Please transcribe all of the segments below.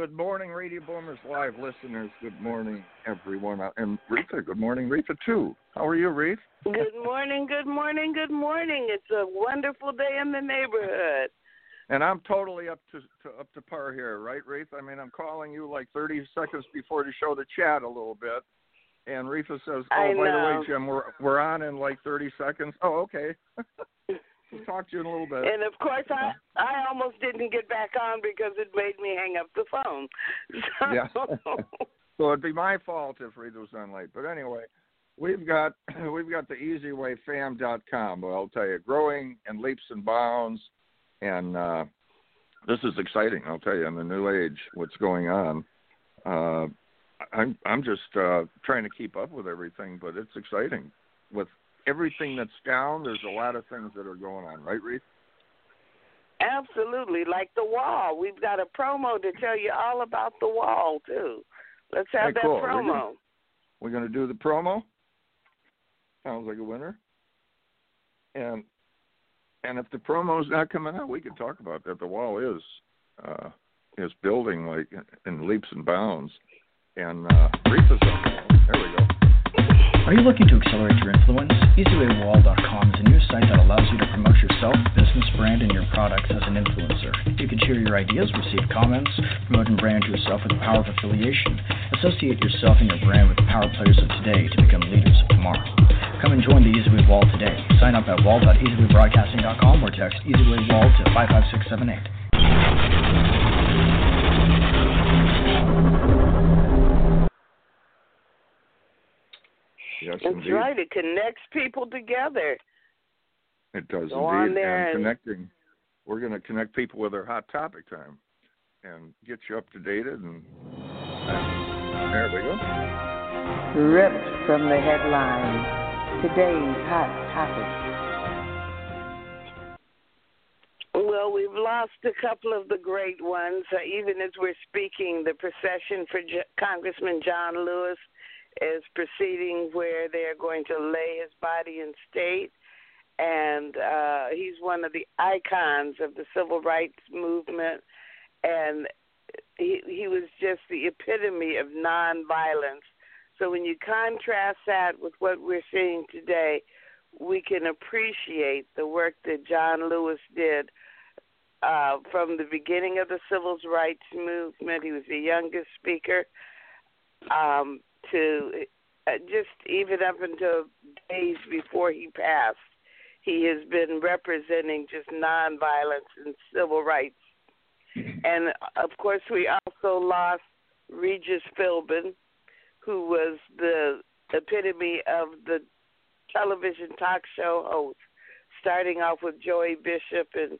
Good morning, Radio Boomers Live listeners. Good morning, everyone. And Reatha, good morning, Reatha, too. How are you, Reatha? Good morning, good morning, good morning. It's a wonderful day in the neighborhood. And I'm totally up to, to up to par here, right, Reatha? I mean, I'm calling you like 30 seconds before the show to chat a little bit. And Reatha says, "Oh, by the way, Jim, we're we're on in like 30 seconds." Oh, okay. we'll talk to you in a little bit. And of course, I I almost didn't get back on because it made me hang up the phone. So, Yeah. So it'd be my fault if Rita was on late. But anyway, we've got we've got the easywayfam.com. Well, I'll tell you, growing in leaps and bounds, and uh, this is exciting. I'll tell you, in the new age, what's going on. Uh, I'm I'm just uh, trying to keep up with everything, but it's exciting. With everything that's down, there's a lot of things that are going on, right, Reed? Absolutely, like the wall. We've got a promo to tell you all about the wall too. Let's have Hey, that cool. Promo. We're going to do the promo. Sounds like a winner. And and if the promo's not coming out, we can talk about that. The wall is uh, is building like in leaps and bounds. And uh, Reefa's up. There we go. Are you looking to accelerate your influence? EasyWayWall.com is a new site that allows you to promote yourself, business, brand, and your products as an influencer. You can share your ideas, receive comments, promote and brand yourself with the power of affiliation. Associate yourself and your brand with the power players of today to become leaders of tomorrow. Come and join the EasyWay Wall today. Sign up at wall.easywaybroadcasting.com or text EasyWayWall to 55678. That's indeed. right. It connects people together. It does Go on indeed. there and and- connecting, we're going to connect people with our hot topic time, and get you up to date. And and there we go. Ripped from the headlines. Today's hot topic. Well, we've lost a couple of the great ones. Uh, even as we're speaking, the procession for J- Congressman John Lewis is proceeding where they're going to lay his body in state. And uh, he's one of the icons of the civil rights movement. And he, he was just the epitome of nonviolence. So when you contrast that with what we're seeing today, we can appreciate the work that John Lewis did uh, from the beginning of the civil rights movement. He was the youngest speaker um, to uh, just even up until days before he passed. He has been representing just nonviolence and civil rights. And of course, we also lost Regis Philbin, who was the epitome of the television talk show host, starting off with Joey Bishop and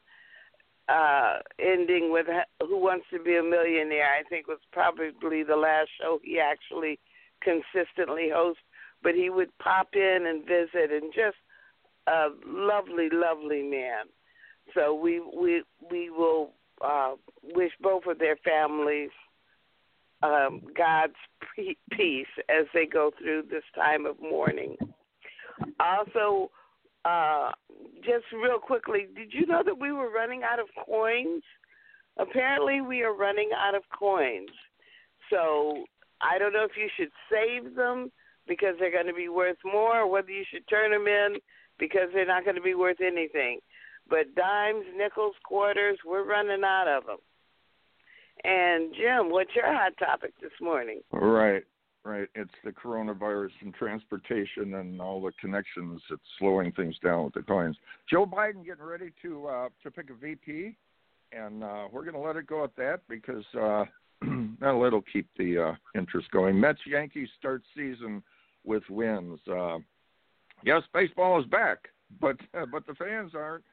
uh ending with Who Wants to Be a Millionaire. I think was probably the last show he actually consistently host. But he would pop in and visit, and just a lovely, lovely man. So we we we will uh, wish both of their families um, God's peace as they go through this time of mourning. Also, uh, just real quickly, did you know that we were running out of coins? Apparently, we are running out of coins. So I don't know if you should save them because they're going to be worth more, or whether you should turn them in because they're not going to be worth anything. But dimes, nickels, quarters, we're running out of them. And Jim, what's your hot topic this morning? Right, right. It's the coronavirus and transportation and all the connections. It's slowing things down with the coins. Joe Biden getting ready to uh, to pick a VP, and uh, we're going to let it go at that because uh, that'll it'll keep the uh, interest going. Mets Yankees start season with wins. Uh, yes, baseball is back, but but the fans aren't.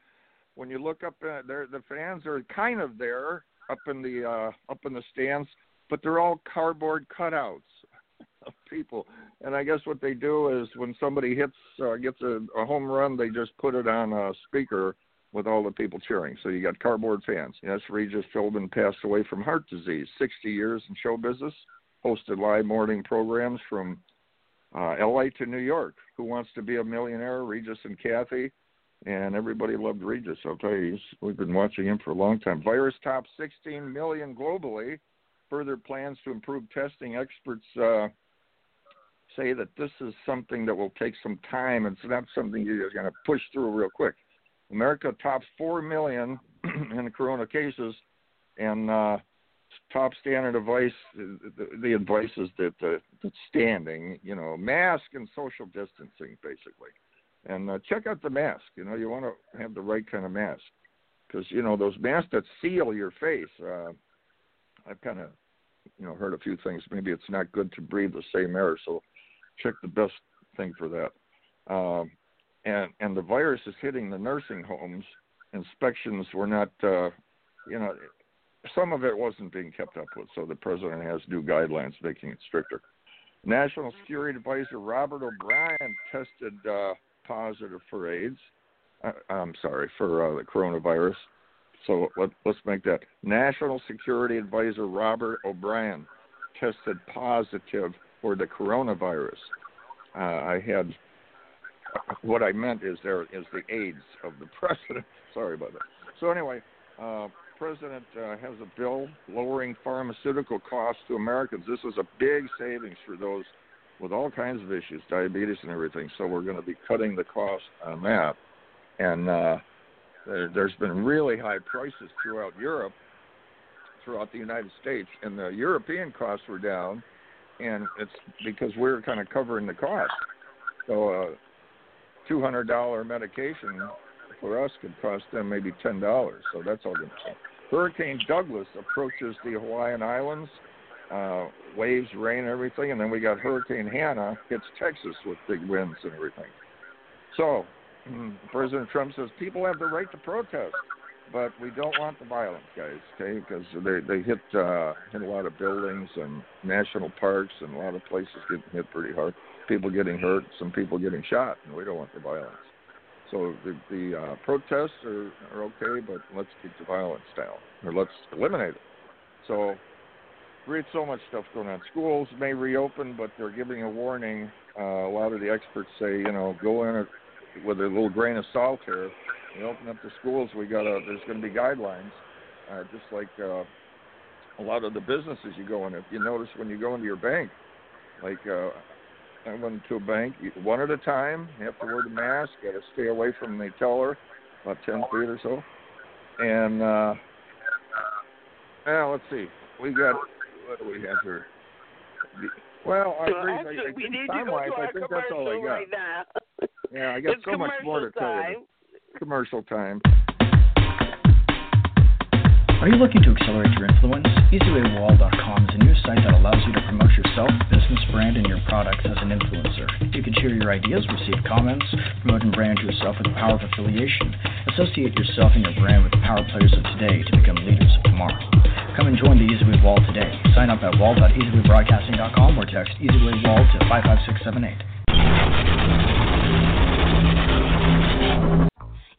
When you look up, uh, there the fans are kind of there up in the uh, up in the stands, but they're all cardboard cutouts of people. And I guess what they do is when somebody hits uh, gets a, a home run, they just put it on a speaker with all the people cheering. So you got cardboard fans. Yes, Regis Philbin passed away from heart disease. 60 years in show business, hosted live morning programs from uh, L.A. to New York. Who wants to be a millionaire? Regis and Kathie, and everybody loved Regis. I'll tell you, we've been watching him for a long time. Virus tops 16 million globally. Further plans to improve testing. Experts uh, say that this is something that will take some time. It's not something you're going to push through real quick. America tops 4 million in the corona cases, and uh, top standard advice, the, the advice is that uh, standing, you know, mask and social distancing, basically. And uh, check out the mask. You know, you want to have the right kind of mask because you know those masks that seal your face. Uh, I've kind of, you know, heard a few things. Maybe it's not good to breathe the same air, so check the best thing for that. Um, and and the virus is hitting the nursing homes. Inspections were not, uh, you know, some of it wasn't being kept up with. So the president has new guidelines making it stricter. National Security Advisor Robert O'Brien tested uh, positive for AIDS. Uh, I'm sorry for uh, the coronavirus. So let, let's make that National Security Advisor Robert O'Brien tested positive for the coronavirus. Uh, I had what I meant is there is the AIDS of the president. Sorry about that. So anyway, uh, president uh, has a bill lowering pharmaceutical costs to Americans. This is a big savings for those with all kinds of issues, diabetes and everything. So we're going to be cutting the cost on that. And uh, there, there's been really high prices throughout Europe, throughout the United States, and the European costs were down, and it's because we're kind of covering the cost. So uh, $200 medication for us could cost them maybe $10. So that's all to. Hurricane Douglas approaches the Hawaiian Islands, uh, waves, rain, everything, and then we got Hurricane Hanna hits Texas with big winds and everything. So President Trump says people have the right to protest, but we don't want the violence, guys. Okay, because they they hit uh, hit a lot of buildings and national parks and a lot of places getting hit pretty hard people getting hurt, some people getting shot, and we don't want the violence. So the, the uh, protests are, are okay, but let's keep the violence down, or let's eliminate it. So read so much stuff going on. Schools may reopen, but they're giving a warning. Uh, a lot of the experts say, you know, go in with a little grain of salt here. We open up the schools. We got a, there's going to be guidelines, uh, just like uh, a lot of the businesses you go in. If you notice when you go into your bank, like uh, I went to a bank one at a time. You have to wear the mask. Got to stay away from the teller, about ten feet or so. And uh, now let's see. We got what do we have here? Well, I agree. Actually, I, I we think need to go to I think that's all I got. right now. Yeah, I got It's so much more to tell you. Commercial time. Are you looking to accelerate your influence? EasywayWall.com is a new site that allows you to promote yourself, business brand, and your products as an influencer. You can share your ideas, receive comments, promote and brand yourself with the power of affiliation. Associate yourself and your brand with the power players of today to become leaders of tomorrow. Come and join the Easyway Wall today. Sign up at wall.easywaybroadcasting.com or text EasyWayWall to 55678.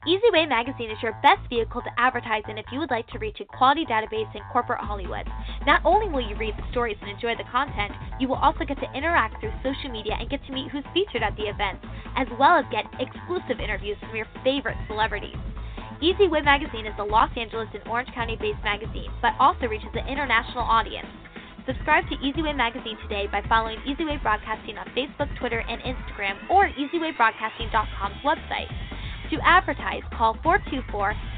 EasyWay Magazine is your best vehicle to advertise in if you would like to reach a quality database in corporate Hollywood. Not only will you read the stories and enjoy the content, you will also get to interact through social media and get to meet who's featured at the events, as well as get exclusive interviews from your favorite celebrities. EasyWay Magazine is a Los Angeles and Orange County based magazine, but also reaches an international audience. Subscribe to EasyWay Magazine today by following EasyWay Broadcasting on Facebook, Twitter, and Instagram, or EasyWayBroadcasting.com's website. To advertise, call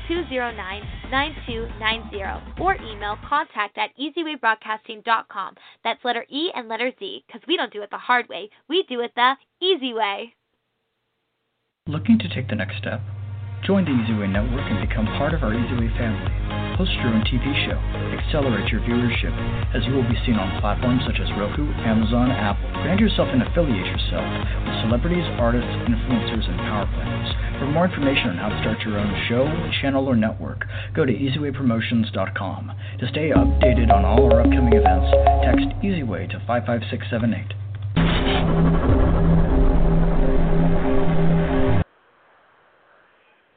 424-209-9290 or email contact at easywaybroadcasting.com. That's letter E and letter Z, because we don't do it the hard way. We do it the easy way. Looking to take the next step? Join the Easyway Network and become part of our Easyway family. Host your own TV show. Accelerate your viewership as you will be seen on platforms such as Roku, Amazon, Apple. Brand yourself and affiliate yourself with celebrities, artists, influencers, and power players. For more information on how to start your own show, channel, or network, go to easywaypromotions.com. To stay updated on all our upcoming events, text EasyWay to 55678.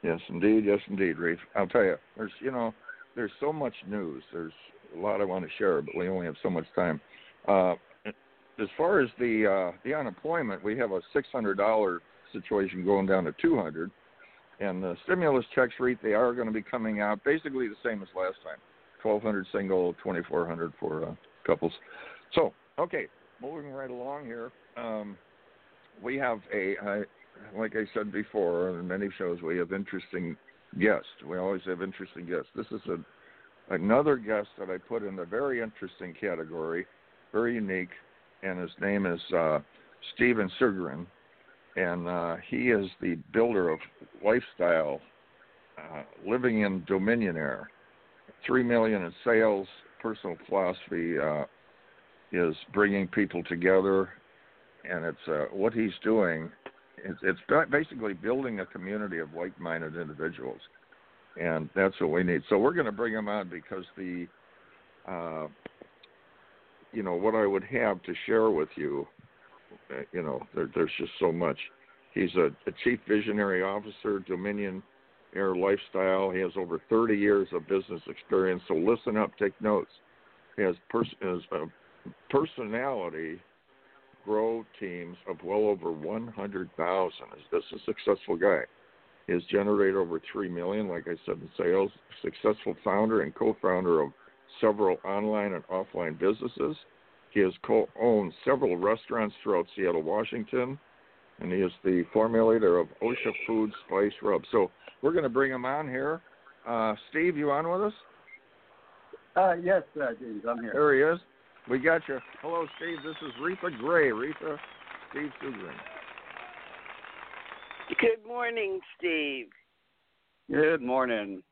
Yes, indeed. Yes, indeed, Reef. I'll tell you, there's you know, there's so much news. There's a lot I want to share, but we only have so much time. Uh, as far as the uh, the unemployment, we have a six hundred dollar situation going down to two hundred, and the stimulus checks rate they are going to be coming out basically the same as last time, twelve hundred single, twenty four hundred for uh, couples. So okay, moving right along here, um, we have a I, like I said before on many shows we have interesting guests. We always have interesting guests. This is a another guest that I put in the very interesting category, very unique and his name is uh, Steven Sughrim, and uh, he is the builder of lifestyle, uh, living in Dominionaire. Three million in sales. Personal philosophy uh, is bringing people together, and it's uh, what he's doing. It's, it's basically building a community of like-minded individuals, and that's what we need. So we're going to bring him on because the uh, you know what I would have to share with you. Uh, you know, there, there's just so much. He's a, a chief visionary officer, Dominion Air Lifestyle. He has over 30 years of business experience. So listen up, take notes. He has, pers- has a personality grow teams of well over 100,000. Is This is a successful guy. He has generated over three million, like I said, in sales. Successful founder and co-founder of several online and offline businesses. He has co owned several restaurants throughout Seattle, Washington, and he is the formulator of OSHA Food Spice Rub. So we're going to bring him on here. Uh, Steve, you on with us? Uh, yes, uh, James, I'm here. There he is. We got you. Hello, Steve. This is Reatha Grey. Reatha, Steve Sughrim. Good morning, Steve. Good morning.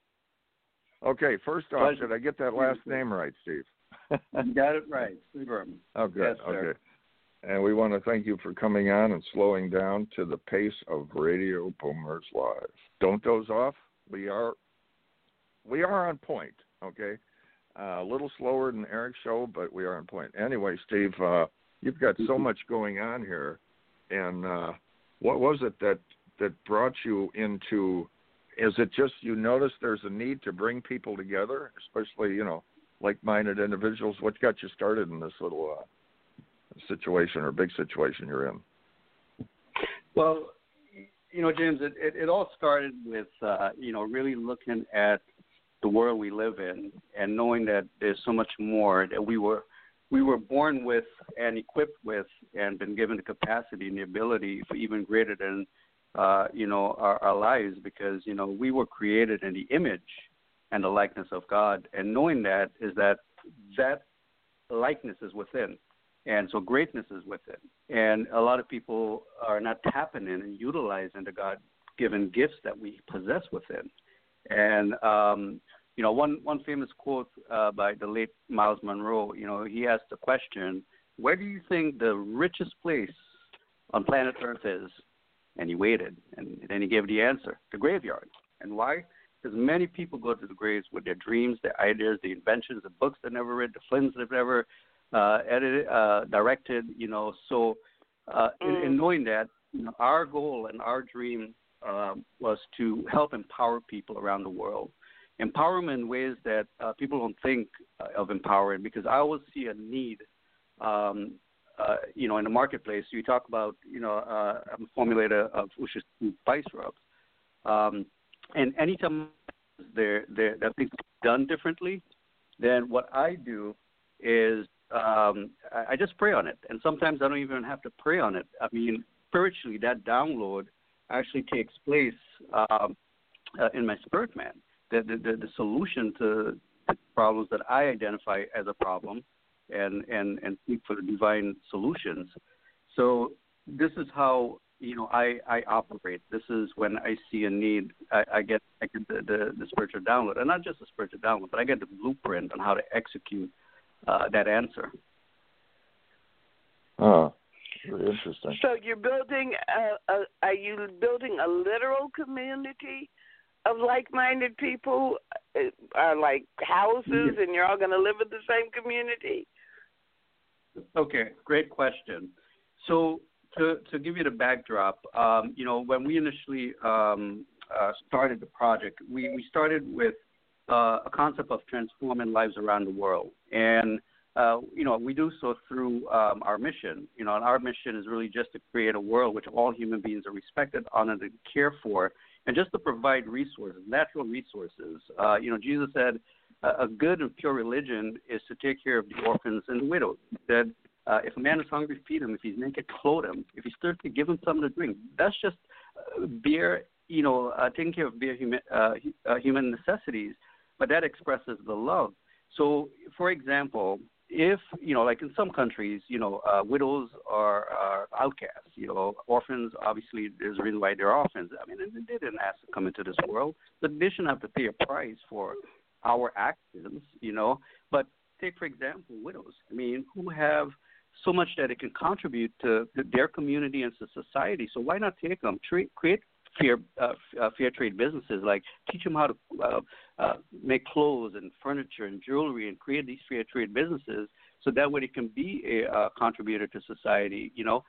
Okay, first off, Pleasure. did I get that last name right, Steve? you got it right. Super. Oh, good. Yes, okay. And we want to thank you for coming on and slowing down to the pace of Radio Boomers Live. Don't doze off. We are we are on point. Okay, uh, a little slower than Eric's show, but we are on point. Anyway, Steve, uh, you've got so much going on here, and uh, what was it that that brought you into is it just you noticed there's a need to bring people together, especially you know like-minded individuals? What got you started in this little uh, situation or big situation you're in? Well, you know, James, it, it, it all started with uh, you know really looking at the world we live in and knowing that there's so much more that we were we were born with and equipped with and been given the capacity and the ability for even greater than uh, you know, our, our lives because, you know, we were created in the image and the likeness of God. And knowing that is that that likeness is within. And so greatness is within. And a lot of people are not tapping in and utilizing the God given gifts that we possess within. And, um, you know, one, one famous quote uh, by the late Myles Munroe. you know, he asked the question, where do you think the richest place on planet Earth is? And he waited, and then he gave the answer the graveyard. And why? Because many people go to the graves with their dreams, their ideas, the inventions, the books they never read, the films they've never uh, edited, uh, directed. You know, so uh, in, in mm. knowing that, you know, our goal and our dream um, was to help empower people around the world. Empowerment in ways that uh, people don't think uh, of empowering because I always see a need um, uh, you know, in the marketplace, you talk about, you know, uh, a formulator of Usha spice rubs. Um, and anytime there, there, that things done differently, then what I do is um, I, I just pray on it. And sometimes I don't even have to pray on it. I mean, spiritually, that download actually takes place um, uh, in my spirit man. The, the, the, the solution to problems that I identify as a problem and and and seek for divine solutions. So this is how you know I I operate. This is when I see a need, I, I get I get the, the the spiritual download, and not just the spiritual download, but I get the blueprint on how to execute uh, that answer. Oh, very interesting. So you're building a, a are you building a literal community of like-minded people? Uh, are like houses, and you're all going to live in the same community? Okay, great question. So to to give you the backdrop, um, you know, when we initially um, uh, started the project, we, we started with uh, a concept of transforming lives around the world. And, uh, you know, we do so through um, our mission. You know, and our mission is really just to create a world which all human beings are respected, honored, and cared for, and just to provide resources, natural resources. Uh, you know, Jesus said, a good and pure religion is to take care of the orphans and the widows. Said, uh, if a man is hungry, feed him. If he's naked, clothe him. If he's thirsty, give him something to drink. That's just uh, bare, you know, uh, taking care of bare human, uh, uh, human necessities, but that expresses the love. So, for example, if you know, like in some countries, you know, uh, widows are, are outcasts. You know, orphans. Obviously, there's a reason why they're orphans. I mean, they didn't ask to come into this world, they shouldn't have to pay a price for our actions. You know, but take for example widows. I mean, who have so much that it can contribute to their community and to society. So why not take them, treat, create fair uh, uh, fair trade businesses, like teach them how to uh, uh, make clothes and furniture and jewelry, and create these fair trade businesses, so that way it can be a uh, contributor to society. You know,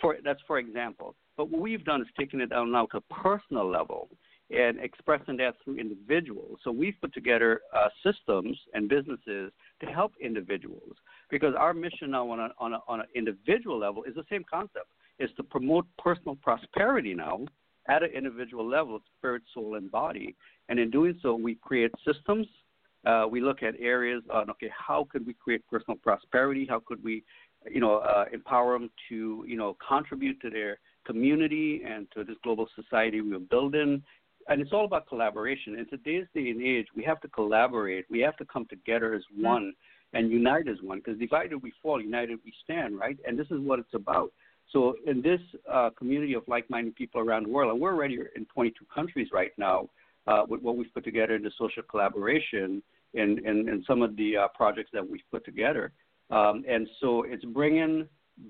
for that's for example. But what we've done is taken it down now to a personal level and expressing that through individuals. So we've put together uh, systems and businesses to help individuals because our mission now on, a, on, a, on an individual level is the same concept is to promote personal prosperity now at an individual level spirit soul and body and in doing so we create systems uh, we look at areas on okay how could we create personal prosperity how could we you know uh, empower them to you know contribute to their community and to this global society we're building and it's all about collaboration. In today's day and age, we have to collaborate. We have to come together as one and unite as one. Because divided we fall, united we stand, right? And this is what it's about. So in this uh, community of like-minded people around the world, and we're already in 22 countries right now uh, with what we've put together in the social collaboration and, and, and some of the uh, projects that we've put together. Um, and so it's bringing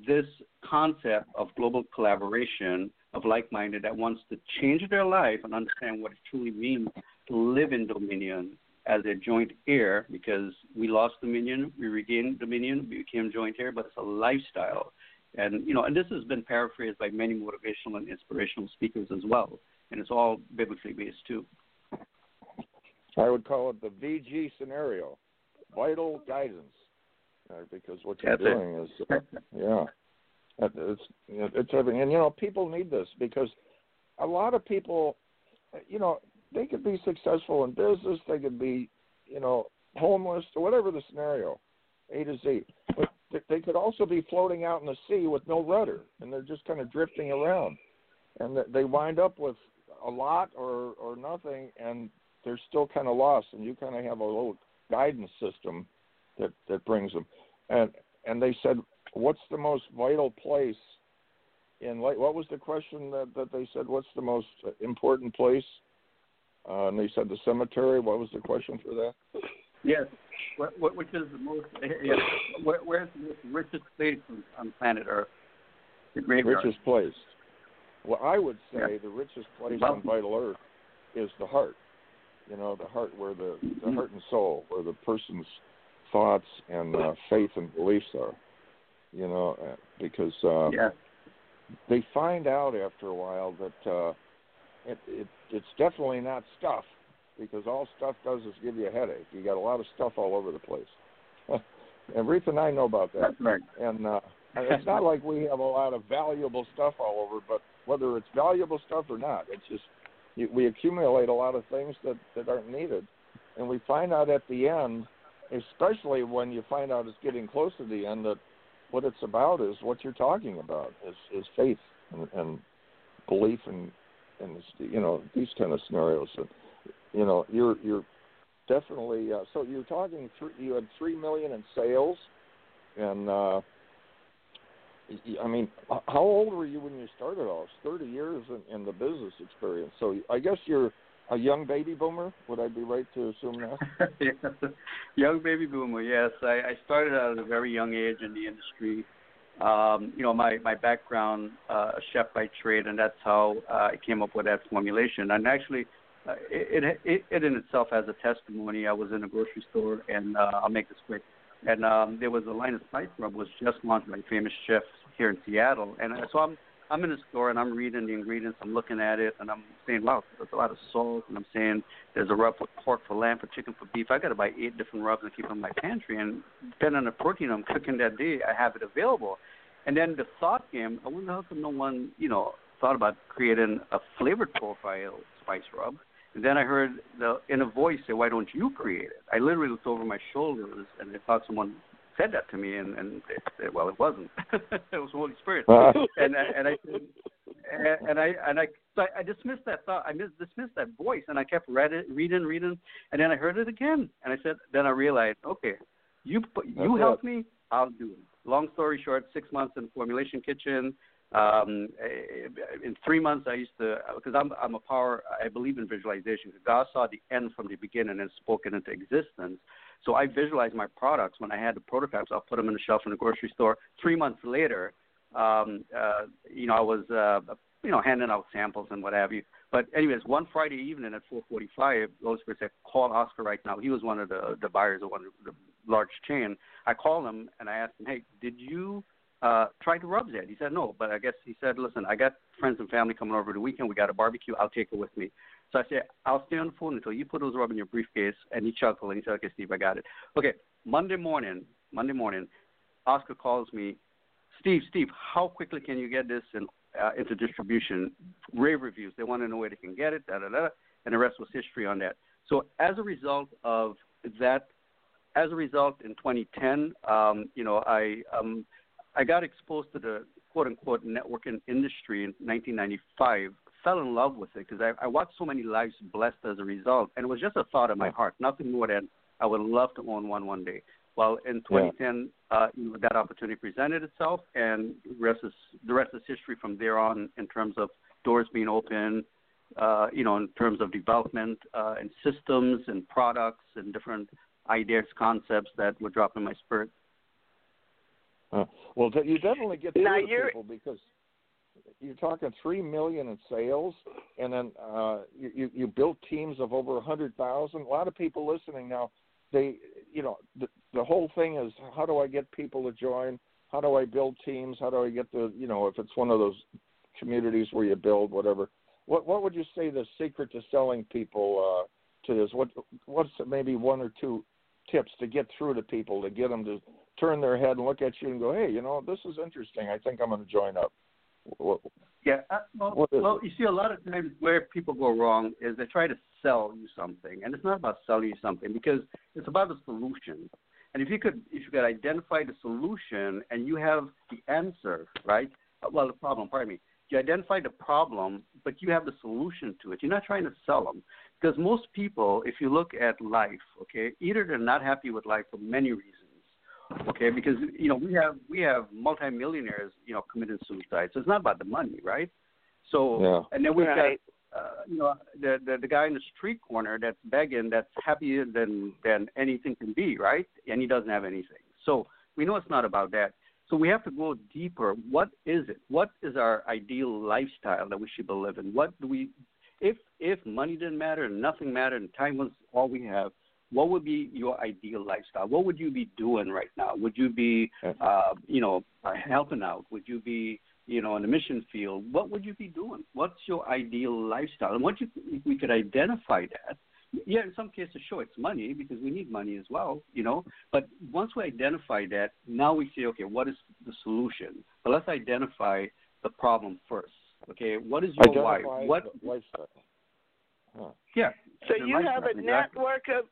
this concept of global collaboration of like minded that wants to change their life and understand what it truly means to live in dominion as a joint heir because we lost dominion, we regained dominion, we became joint heir, but it's a lifestyle. And you know, and this has been paraphrased by many motivational and inspirational speakers as well. And it's all biblically based too. I would call it the VG scenario, vital guidance, uh, because what you're That's doing it. is, uh, yeah, it's it's everything, and you know people need this because a lot of people, you know, they could be successful in business, they could be, you know, homeless or whatever the scenario, A to Z, but they could also be floating out in the sea with no rudder, and they're just kind of drifting around, and they wind up with a lot or or nothing, and they're still kind of lost, and you kind of have a little guidance system that that brings them, and and they said what's the most vital place in like what was the question that that they said what's the most important place? Uh, and they said the cemetery. What was the question for that yes which is the most yes. Where, where's the richest place on planet earth the graveyard richest place well i would say yeah. the richest place on vital earth is the heart you know the heart where the the mm-hmm. heart and soul where the person's thoughts and uh, faith and beliefs are you know, uh, because uh, yeah. they find out after a while that uh, it, it it's definitely not stuff because all stuff does is give you a headache. You got a lot of stuff all over the place. and Ruth and I know about that. That's right. And uh, it's not like we have a lot of valuable stuff all over, but whether it's valuable stuff or not, it's just we accumulate a lot of things that that aren't needed, and we find out at the end, especially when you find out it's getting close to the end, that what it's about is what you're talking about is is faith and, and belief and and you know these kind of scenarios. And, you know, you're you're definitely uh, so you're talking. Th- you had three million in sales, and uh, I mean, how old were you when you started off? Thirty years in, in the business experience. So I guess you're a young baby boomer. Would I be right to assume that? yes, young baby boomer. Yes, I, I started out at a very young age in the industry. Um, you know, my my background, uh, chef by trade, and that's how uh, I came up with that formulation. And actually, uh, it, it it in itself has a testimony. I was in a grocery store, and uh, I'll make this quick. And um, there was a line of spice rub was just launched by famous chefs here in Seattle, and uh, so I'm I'm in the store and I'm reading the ingredients. I'm looking at it and I'm saying, wow, there's a lot of salt. And I'm saying there's a rub for pork, for lamb, for chicken, for beef. I got to buy eight different rubs and keep them in my pantry. And depending on the protein I'm cooking that day, I have it available. And then the thought came, I wonder how come no one, you know, thought about creating a flavored profile spice rub. And then I heard the in a voice say, "Why don't you create it?" I literally looked over my shoulders and I thought someone said that to me, and and it, well, it wasn't. it was the Holy Spirit. And and I and, I and I so I dismissed that thought. I dismissed that voice, and I kept read it, reading, reading, and then I heard it again, and I said, then I realized, okay, you you help me, I'll do it. Long story short, six months in the formulation kitchen. Um, in three months, I used to because I'm I'm a power. I believe in visualization. God saw the end from the beginning and spoke it into existence. So I visualized my products when I had the prototypes. I'll put them in the shelf in the grocery store. Three months later, um, uh, you know, I was uh, you know handing out samples and what have you. But anyways, one Friday evening at 4:45, Holy Spirit said, "Call Oscar right now." He was one of the the buyers of one of the large chain. I called him and I asked him, "Hey, did you uh, try to rub that?" He said, "No," but I guess he said, "Listen, I got friends and family coming over the weekend. We got a barbecue. I'll take it with me." So I said, "I'll stay on the phone until you put those rub in your briefcase." And he chuckled and he said, "Okay, Steve, I got it." Okay, Monday morning, Monday morning, Oscar calls me, Steve, Steve, how quickly can you get this in, uh, into distribution? Rave reviews. They want to know where they can get it. Da da da. And the rest was history on that. So as a result of that, as a result in 2010, um, you know, I um, I got exposed to the quote unquote networking industry in 1995. Fell in love with it because I, I watched so many lives blessed as a result, and it was just a thought in my heart, nothing more than I would love to own one one day. Well, in 2010, yeah. uh, you know, that opportunity presented itself, and the rest is the rest is history from there on in terms of doors being open, uh, you know, in terms of development uh, and systems and products and different ideas, concepts that were dropped in my spirit. Uh, well, you definitely get through to people because you're talking three million in sales, and then uh, you you built teams of over a hundred thousand. A lot of people listening now, they you know the the whole thing is how do I get people to join? How do I build teams? How do I get the you know if it's one of those communities where you build whatever. What what would you say the secret to selling people uh, to this? What what's maybe one or two tips to get through to people to get them to turn their head and look at you and go, hey, you know, this is interesting. I think I'm going to join up. What, yeah, uh, well, well you see, a lot of times where people go wrong is they try to sell you something, and it's not about selling you something because it's about the solution. And if you could, if you could identify the solution and you have the answer, right? Well, the problem. Pardon me. You identify the problem, but you have the solution to it. You're not trying to sell them because most people, if you look at life, okay, either they're not happy with life for many reasons okay because you know we have we have multimillionaires you know committing suicide. So it's not about the money right? So yeah. and then we've right. got uh, you know the, the the guy in the street corner that's begging that's happier than than anything can be right? And he doesn't have anything. So we know it's not about that. So we have to go deeper. What is it? What is our ideal lifestyle that we should be living? What do we if if money didn't matter and nothing mattered and time was all we have what would be your ideal lifestyle? What would you be doing right now? Would you be, uh, you know, uh, helping out? Would you be, you know, in the mission field? What would you be doing? What's your ideal lifestyle? And once you, we could identify that, yeah, in some cases, sure, it's money because we need money as well, you know. But once we identify that, now we say, okay, what is the solution? But let's identify the problem first. Okay, what is your identify why? What lifestyle? Huh. Yeah. So you have a network of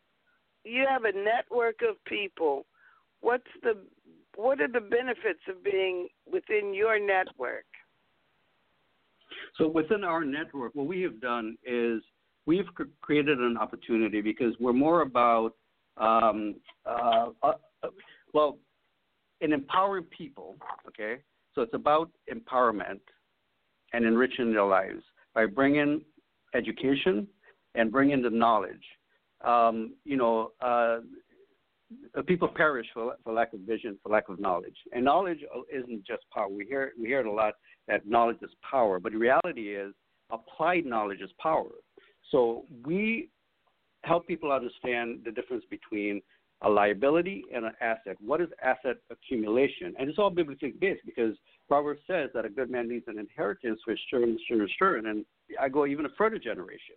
you have a network of people. What's the what are the benefits of being within your network? So within our network, what we have done is we've created an opportunity because we're more about um, uh, uh, well, in empowering people. Okay, so it's about empowerment and enriching their lives by bringing education and bringing the knowledge um, you know, uh, people perish for, for lack of vision, for lack of knowledge. And knowledge isn't just power. We hear we hear it a lot that knowledge is power, but the reality is applied knowledge is power. So we help people understand the difference between a liability and an asset. What is asset accumulation? And it's all biblically based because Proverbs says that a good man leaves an inheritance for his children, children's children, and I go even a further generation.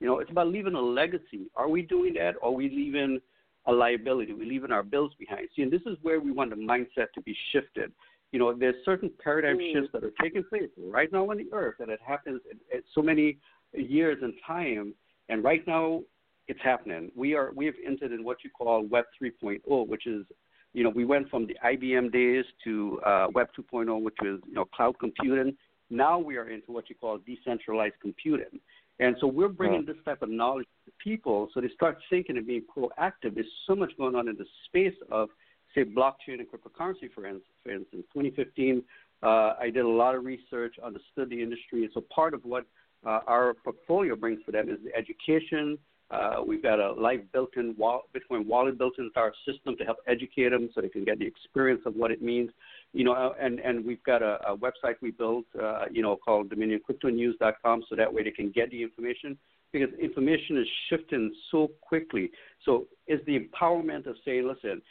You know, it's about leaving a legacy. Are we doing that, or are we leaving a liability? We're leaving our bills behind. See, and this is where we want the mindset to be shifted. You know, there's certain paradigm mm. shifts that are taking place right now on the earth, and it happens at, at so many years in time. And right now, it's happening. We are we have entered in what you call Web 3.0, which is you know we went from the IBM days to uh, Web 2.0, which is you know cloud computing. Now we are into what you call decentralized computing. And so we're bringing this type of knowledge to people so they start thinking and being proactive. There's so much going on in the space of, say, blockchain and cryptocurrency, for, instance. For instance. 2015, uh, I did a lot of research, understood the industry. And so part of what uh, our portfolio brings for them is the education, uh, we've got a live built-in wall, Bitcoin wallet built into our system to help educate them so they can get the experience of what it means. You know, uh, and and we've got a, a website we built, uh, you know, called DominionCryptoNews.com, so that way they can get the information because information is shifting so quickly. So it's the empowerment of saying, listen,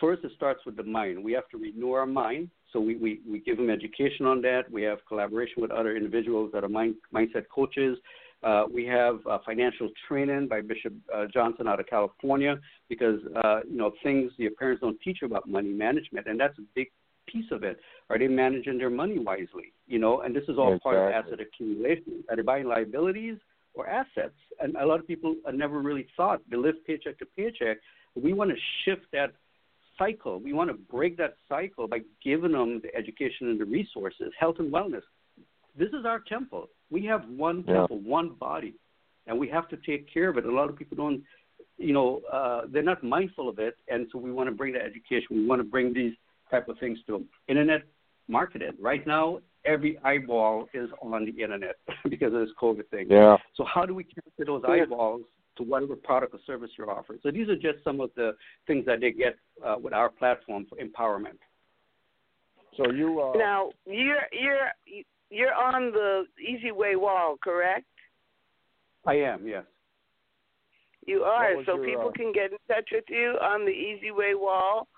first it starts with the mind. We have to renew our mind. So we, we, we give them education on that. We have collaboration with other individuals that are mind, mindset coaches. Uh, we have uh, financial training by Bishop uh, Johnson out of California because uh, you know things your parents don't teach you about money management, and that's a big piece of it. Are they managing their money wisely? You know, and this is all exactly. part of asset accumulation. Are they buying liabilities or assets? And a lot of people never really thought they live paycheck to paycheck. We want to shift that cycle. We want to break that cycle by giving them the education and the resources, health and wellness. This is our temple. We have one yeah. temple, one body, and we have to take care of it. A lot of people don't, you know, uh, they're not mindful of it, and so we want to bring the education. We want to bring these type of things to them. Internet marketing right now. Every eyeball is on the internet because of this COVID thing. Yeah. So how do we capture those eyeballs to whatever product or service you're offering? So these are just some of the things that they get uh, with our platform for empowerment. So you uh, now you're you're you're on the Easy Way wall, correct? I am, yes. You are, so your, people uh... can get in touch with you on the Easy Way wall.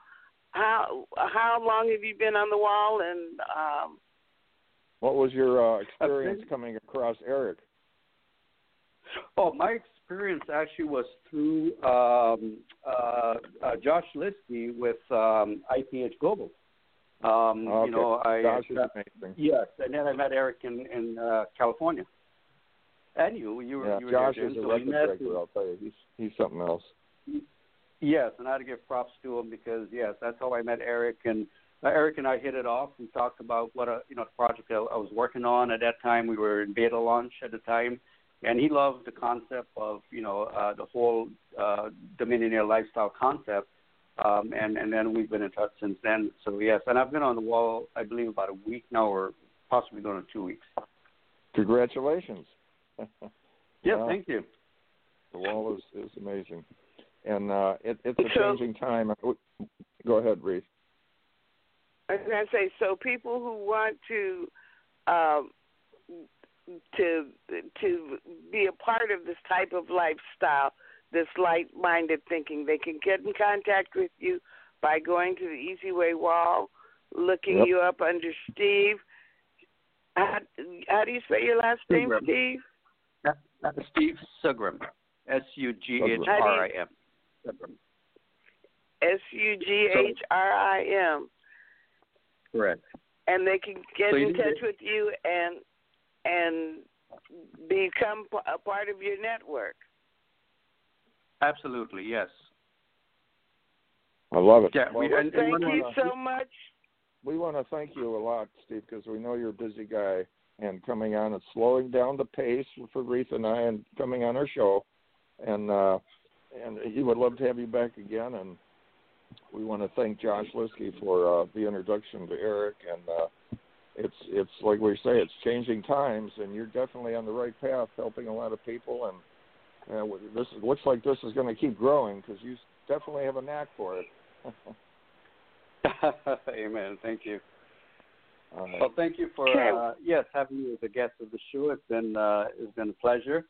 How how long have you been on the wall, and um, what was your uh, experience coming across Eric? Oh, my experience actually was through um, uh, uh, Josh Liskey with um, IPH Global. Um, okay. You know, I is amazing. Yes, and then I met Eric in in uh, California. And you, you were yeah, you were Josh there, is so a record breaker. I'll tell you, he's he's something else. Yes, and I had to give props to him because yes, that's how I met Eric and. Uh, Eric and I hit it off. We talked about what a you know the project I, I was working on at that time. We were in beta launch at the time, and he loved the concept of you know uh, the whole uh, Dominionaire lifestyle concept. Um, and and then we've been in touch since then. So yes, and I've been on the wall, I believe, about a week now, or possibly going on two weeks. Congratulations. yeah, thank you. The wall is is amazing, and uh, it, it's a changing time. Go ahead, Reese. I was going to say, so people who want to um, to to be a part of this type of lifestyle this light minded thinking. They can get in contact with you by going to the Easy Way wall, looking yep. you up under Steve. How, how do you say your last name, Steve? Steve Sughrim. S U G H R I M. S U G H R I M. Correct. And they can get so in touch with you and and become a part of your network. Absolutely, yes. I love it. Yeah, well, we, and, thank and you wanna, so much. We want to thank you a lot, Steve, because we know you're a busy guy and coming on and slowing down the pace for Reese and I and coming on our show. And uh, and he would love to have you back again. And we want to thank Josh Liskey for uh, the introduction to Eric. And uh, it's it's like we say, it's changing times, and you're definitely on the right path, helping a lot of people and uh, this looks like this is going to keep growing because you definitely have a knack for it. Amen. Thank you. Well, thank you for uh, yes having me as a guest of the show. It's been uh, it's been a pleasure.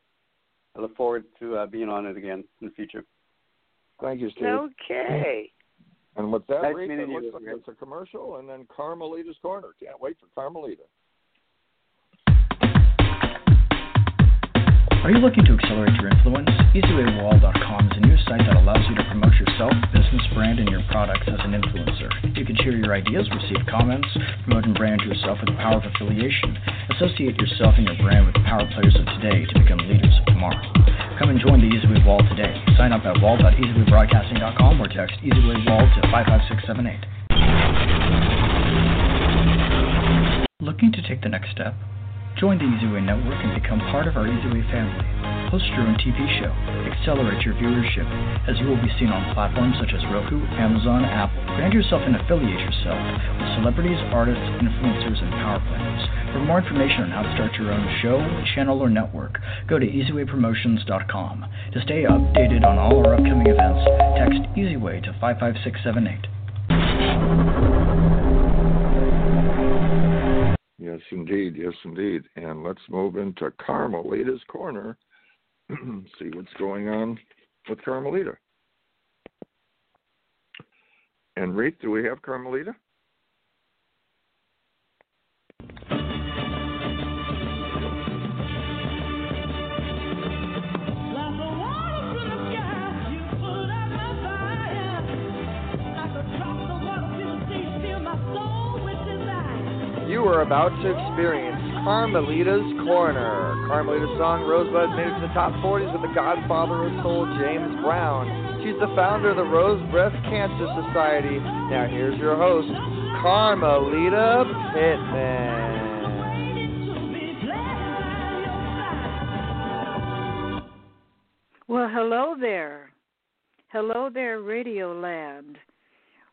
I look forward to uh, being on it again in the future. Thank you, Steve. Okay. And with that, Nice Reed, it looks you, like it's a commercial, and then Carmelita's Corner. Can't wait for Carmelita. Are you looking to accelerate your influence? EasywayWall.com is a new site that allows you to promote yourself, business, brand, and your products as an influencer. You can share your ideas, receive comments, promote and brand yourself with the power of affiliation. Associate yourself and your brand with the power players of today to become leaders of tomorrow. Come and join the Easyway Wall today. Sign up at wall.easywaybroadcasting.com or text EasywayWall to 55678. Looking to take the next step? Join the Easyway Network and become part of our Easyway family. Host your own TV show. Accelerate your viewership as you will be seen on platforms such as Roku, Amazon, Apple. Brand yourself and affiliate yourself with celebrities, artists, influencers, and power players. For more information on how to start your own show, channel, or network, go to easywaypromotions.com. To stay updated on all our upcoming events, text Easyway to 55678. Indeed. Yes, indeed. And let's move into Carmelita's Corner. See what's going on with Carmelita. And Reed, do we have Carmelita? You are about to experience Carmelita's Corner. Carmelita's song Rosebud made it to the top 40s with the godfather of soul, James Brown. She's the founder of the Rose Breast Cancer Society. Now here's your host, Carmelita Pittman. Well, hello there. Hello there, Radio Land.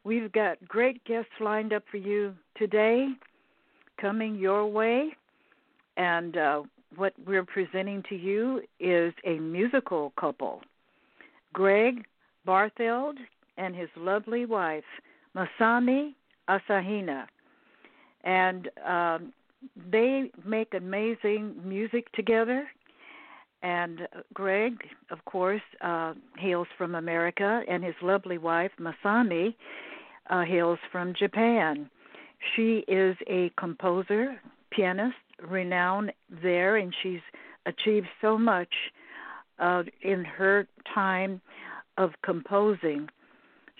We've got great guests lined up for you today coming your way. And uh, what we're presenting to you is a musical couple Greg Bartheld and his lovely wife, Masami Asahina. And um, they make amazing music together. And Greg, of course, uh, hails from America, and his lovely wife, Masami, uh, hails from Japan. She is a composer, pianist, renowned there, and she's achieved so much uh, in her time of composing.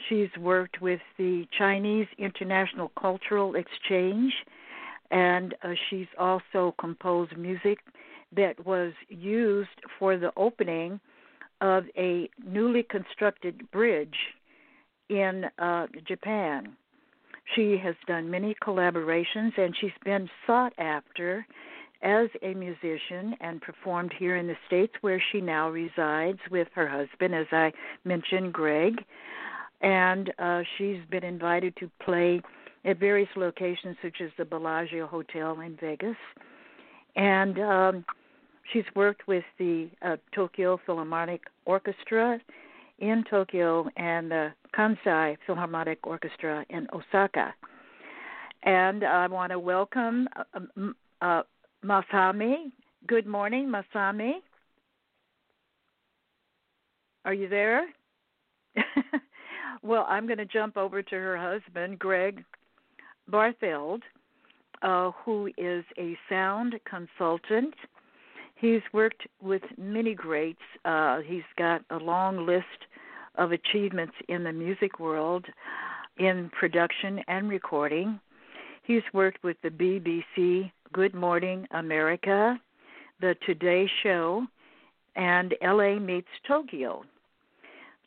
She's worked with the Chinese International Cultural Exchange, and uh, she's also composed music that was used for the opening of a newly constructed bridge in uh, Japan. She has done many collaborations and she's been sought after as a musician and performed here in the States where she now resides with her husband, as I mentioned, Greg. And uh, she's been invited to play at various locations, such as the Bellagio Hotel in Vegas. And um, she's worked with the uh, Tokyo Philharmonic Orchestra in Tokyo and the Kansai Philharmonic Orchestra in Osaka. And I want to welcome uh, uh, Masami. Good morning, Masami. Are you there? well, I'm going to jump over to her husband, Greg Bartheld, uh, who is a sound consultant. He's worked with many greats. Uh, he's got a long list of achievements in the music world in production and recording. He's worked with the BBC, Good Morning America, The Today Show, and LA Meets Tokyo.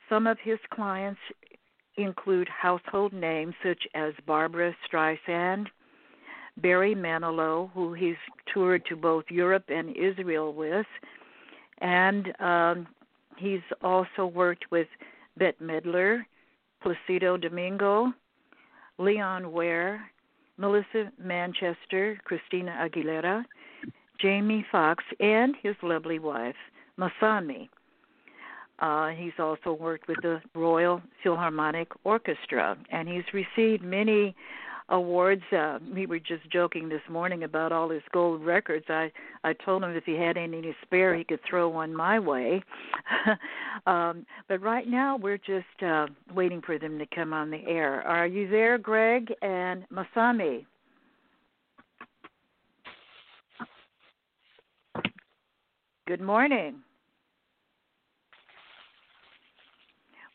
Some of his clients include household names such as Barbra Streisand, Barry Manilow, who he's toured to both Europe and Israel with, and um, he's also worked with Bette Midler, Placido Domingo, Leon Ware, Melissa Manchester, Christina Aguilera, Jamie Foxx, and his lovely wife, Masami. Uh, he's also worked with the Royal Philharmonic Orchestra, and he's received many awards. Uh, we were just joking this morning about all his gold records. I I told him if he had any to spare, he could throw one my way. um, but right now, we're just uh, waiting for them to come on the air. Are you there, Greg and Masami? Good morning.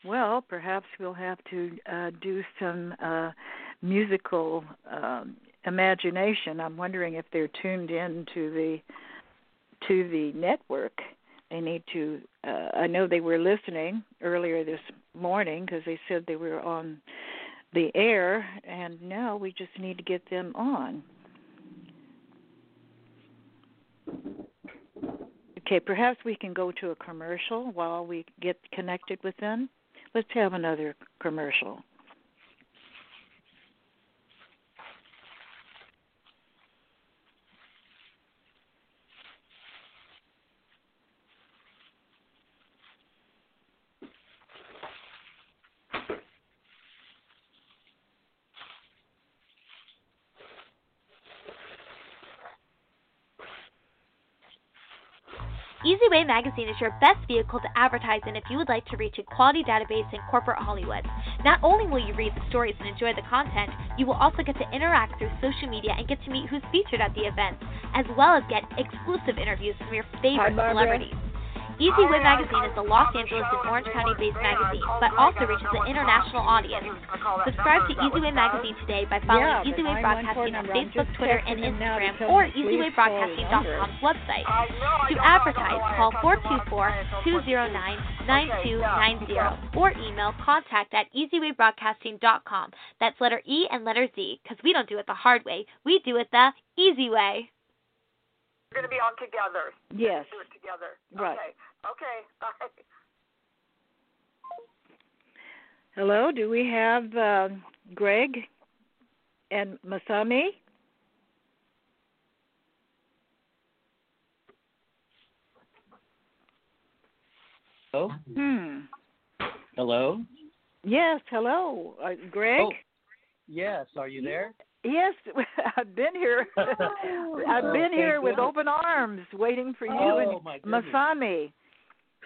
Well, perhaps we'll have to uh, do some uh, musical um, imagination. I'm wondering if they're tuned in to the to the network. They need to. Uh, I know they were listening earlier this morning because they said they were on the air, and now we just need to get them on. Okay, perhaps we can go to a commercial while we get connected with them. Let's have another commercial. EasyWay Magazine is your best vehicle to advertise in if you would like to reach a quality database in corporate Hollywood. Not only will you read the stories and enjoy the content, you will also get to interact through social media and get to meet who's featured at the events, as well as get exclusive interviews from your favorite Hi, celebrities. EasyWay Magazine is a Los Angeles and Orange County based magazine, but also reaches an international audience. Subscribe to Easy Way Magazine today by following Yeah, EasyWay but Broadcasting on 914 number, I'm Facebook, Twitter, and texting him now to Instagram, or him, please call EasyWayBroadcasting.com's website. To advertise, call 424-209-9290 or email contact at easywaybroadcasting.com. That's letter E and letter Z, because we don't do it the hard way. We do it the easy way. We're going to be on together. Yes. Do it together. Right. Okay. Okay. Bye. Hello, do we have uh, Greg and Masami? Hello? Hmm. Hello? Yes, hello, uh, Greg. Oh, yes. Are you there? Yes, I've been here. I've been Oh, here thank with goodness. open arms, waiting for you Oh, and. Masami.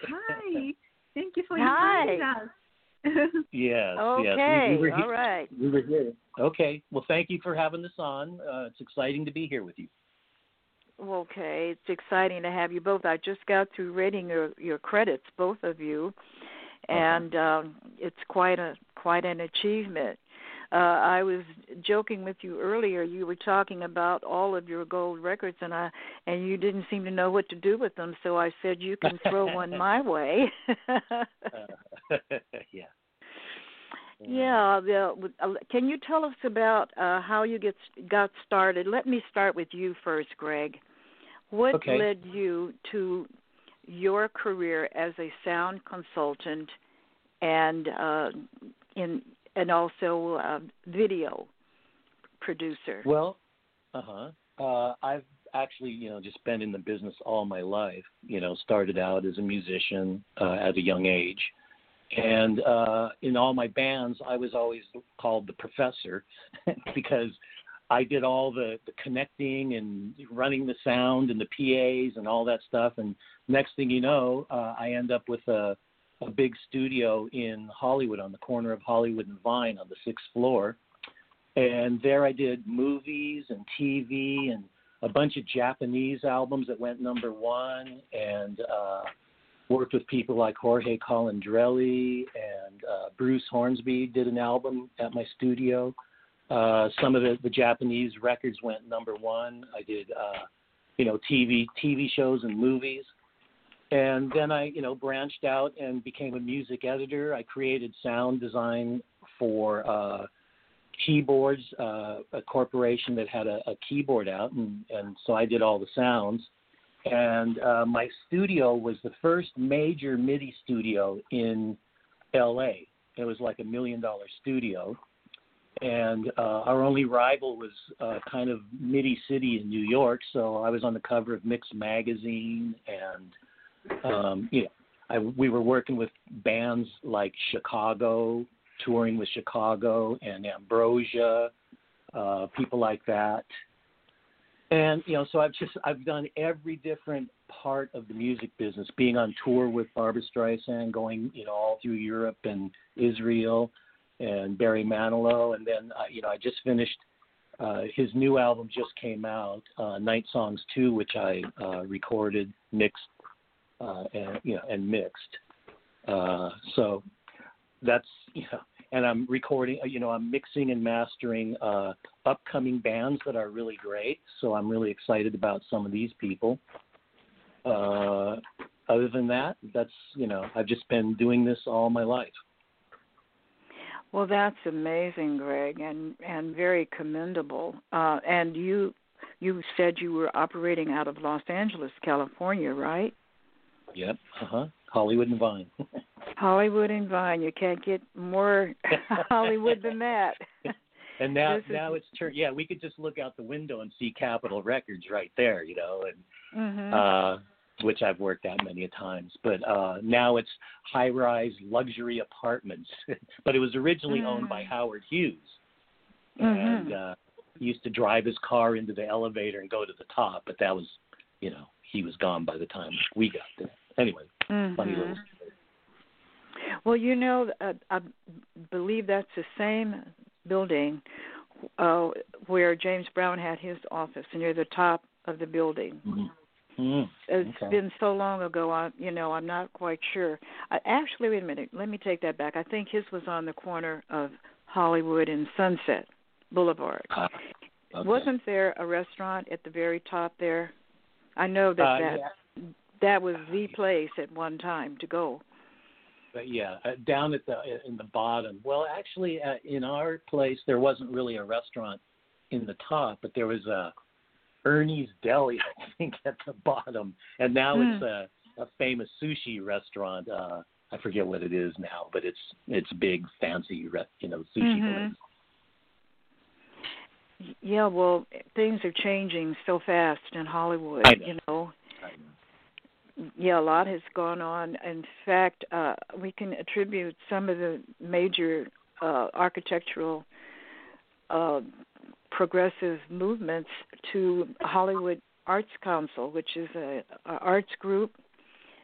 Hi. Thank you for Hi. inviting us. Yes. Okay, Yes. We, we were here. right. We were here. Okay. Well, thank you for having us on. Uh, it's exciting to be here with you. Okay, it's exciting to have you both. I just got through reading your your credits, both of you, and um, it's quite a quite an achievement. Uh, I was joking with you earlier. You were talking about all of your gold records, and I and you didn't seem to know what to do with them. So I said you can throw one my way. Uh, yeah. Yeah, the, uh, can you tell us about uh, how you get got started? Let me start with you first, Greg. What Okay. led you to your career as a sound consultant and uh, in and also uh, video producer? Well, uh-huh. Uh I've actually, you know, just been in the business all my life. You know, started out as a musician uh, at a young age, and uh, in all my bands, I was always called the professor because I did all the, the connecting and running the sound and the PAs and all that stuff. And next thing you know, uh, I end up with a, a big studio in Hollywood on the corner of Hollywood and Vine on the sixth floor. And there I did movies and TV and a bunch of Japanese albums that went number one and uh, worked with people like Jorge Calandrelli and uh, Bruce Hornsby did an album at my studio. Uh, some of the, the Japanese records went number one. I did, uh, you know, TV TV shows and movies, and then I, you know, branched out and became a music editor. I created sound design for uh, keyboards, uh, a corporation that had a, a keyboard out, and, and so I did all the sounds. And uh, my studio was the first major MIDI studio in LA. It was like a million dollar studio. And uh, our only rival was uh, kind of MIDI City in New York. So I was on the cover of Mix Magazine. And, um, you know, I, we were working with bands like Chicago, touring with Chicago and Ambrosia, uh, people like that. And you know, so I've just I've done every different part of the music business, being on tour with Barbra Streisand, going you know all through Europe and Israel, and Barry Manilow, and then uh, you know I just finished uh, his new album just came out, uh, Night Songs Two, which I uh, recorded, mixed, uh, and you know and mixed. Uh, so that's you know and I'm recording, you know, I'm mixing and mastering uh, upcoming bands that are really great. So I'm really excited about some of these people. Uh, other than that, that's you know, I've just been doing this all my life. Well, that's amazing, Greg, and and very commendable. Uh, and you you said you were operating out of Los Angeles, California, right? Yep. Uh huh. Hollywood and Vine. Hollywood and Vine. You can't get more Hollywood than that. and now now it's turned yeah, we could just look out the window and see Capitol Records right there, you know, and mm-hmm. uh which I've worked at many a times. But uh now it's high rise luxury apartments. but it was originally mm-hmm. owned by Howard Hughes. Mm-hmm. And uh he used to drive his car into the elevator and go to the top, but that was you know, he was gone by the time we got there. Anyway, mm-hmm. funny little well, you know, uh, I believe that's the same building uh, where James Brown had his office near the top of the building. Mm-hmm. Mm, it's okay. been so long ago. I, you know, I'm not quite sure. I, actually, wait a minute. Let me take that back. I think his was on the corner of Hollywood and Sunset Boulevard. Uh, okay. Wasn't there a restaurant at the very top there? I know that uh, that yeah. That was the place at one time to go but yeah, uh, down at the in the bottom. Well, actually, uh, in our place, there wasn't really a restaurant in the top, but there was a Ernie's Deli, I think, at the bottom, and now mm. it's a, a famous sushi restaurant. Uh, I forget what it is now, but it's it's big, fancy, you know, sushi mm-hmm. place. Yeah, well, things are changing so fast in Hollywood. Know. You know, know yeah, a lot has gone on. In fact, uh, we can attribute some of the major uh, architectural uh, progressive movements to Hollywood Arts Council, which is a, a arts group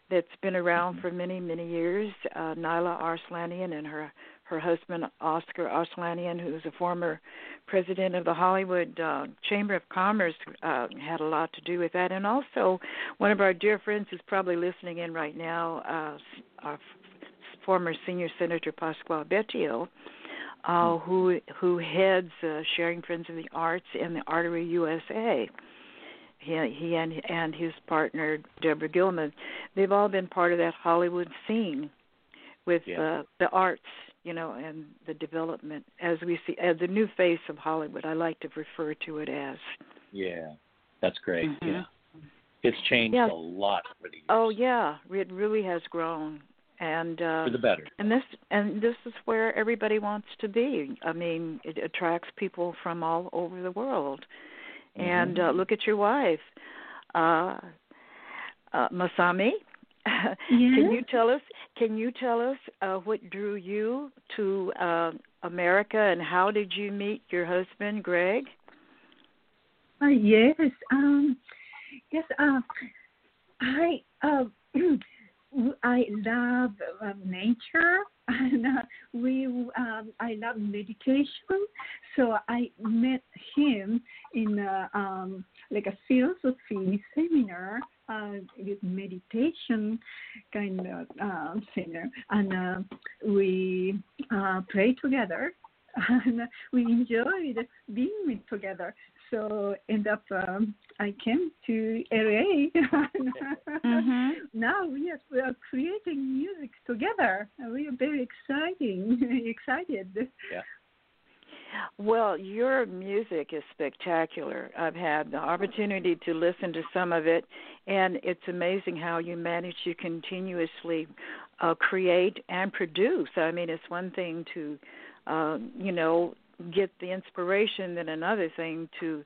that's been around for many, many years. Uh, Nyla Arslanian and her her husband Oscar Arslanian, who's a former president of the Hollywood uh, Chamber of Commerce, uh, had a lot to do with that. And also, one of our dear friends who's probably listening in right now, uh, our f- former senior senator Pasquale Betio, uh, who who heads uh, Sharing Friends of the Arts and the Artery USA. He, he and and his partner Deborah Gilman, they've all been part of that Hollywood scene with yeah. uh, the arts you know, and the development as we see as the new face of Hollywood. I like to refer to it as. Yeah, that's great. Mm-hmm. Yeah, it's changed yeah. a lot over the years. Oh yeah, it really has grown, and uh, for the better. And this and this is where everybody wants to be. I mean, it attracts people from all over the world. Mm-hmm. And uh, look at your wife, uh, uh, Masami. Yes. Can you tell us? Can you tell us uh, what drew you to uh, America, and how did you meet your husband, Greg? Uh, yes. Um, yes. Uh, I uh, I love uh, nature, and uh, we um, I love meditation. So I met him in a, um, like a philosophy seminar uh, with meditation kind of uh, seminar, and uh, we uh, pray together. And we enjoyed being with together. So end up um, I came to LA. mm-hmm. Now we are, we are creating music together. We are very exciting, excited. Yeah. Well, your music is spectacular. I've had the opportunity to listen to some of it, and it's amazing how you manage to continuously uh, create and produce. I mean, it's one thing to, uh, you know, get the inspiration, then another thing to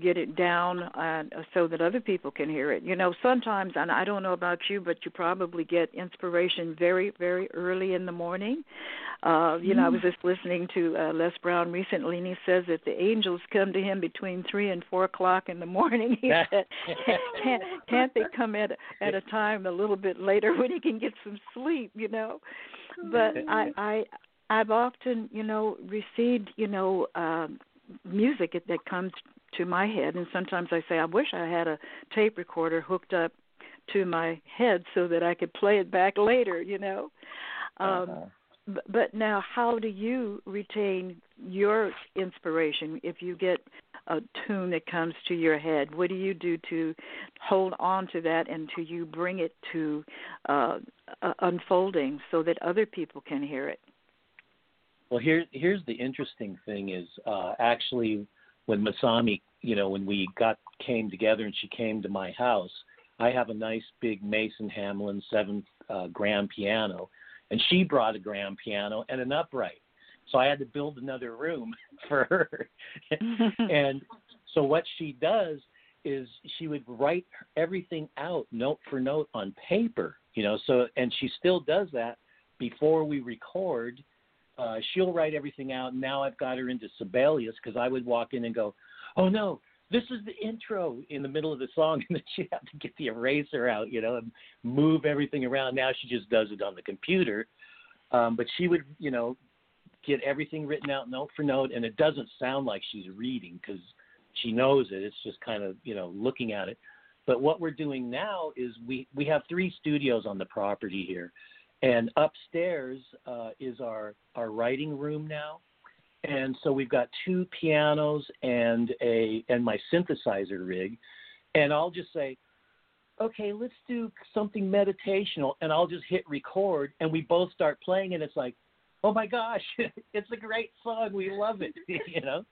get it down uh, so that other people can hear it. You know, sometimes, and I don't know about you, but you probably get inspiration very, very early in the morning. Uh, you know, I was just listening to uh, Les Brown recently, and he says that the angels come to him between three and four o'clock in the morning. He said, "Can't can't they come at at a time a little bit later when he can get some sleep?" You know, but I I I've often you know received you know. Um, music that comes to my head and sometimes I say I wish I had a tape recorder hooked up to my head so that I could play it back later, you know. Um uh-huh. but, but now how do you retain your inspiration if you get a tune that comes to your head? What do you do to hold on to that and to you bring it to uh, uh unfolding so that other people can hear it? Well, here here's the interesting thing is uh, actually when Masami, you know, when we got came together and she came to my house, I have a nice big Mason Hamlin seven uh, grand piano, and she brought a grand piano and an upright. So I had to build another room for her. and so what she does is she would write everything out note for note on paper, you know. So and she still does that before we record uh, she'll write everything out. Now I've got her into Sibelius because I would walk in and go, "Oh no, this is the intro in the middle of the song," and then she'd have to get the eraser out, you know, and move everything around. Now she just does it on the computer, um, but she would, you know, get everything written out note for note, and it doesn't sound like she's reading because she knows it. It's just kind of, you know, looking at it. But what we're doing now is we we have three studios on the property here and upstairs uh, is our our writing room now, and so we've got two pianos and a and my synthesizer rig, and I'll just say, okay, let's do something meditational, and I'll just hit record, and we both start playing, and it's like, oh my gosh, it's a great song, we love it, you know.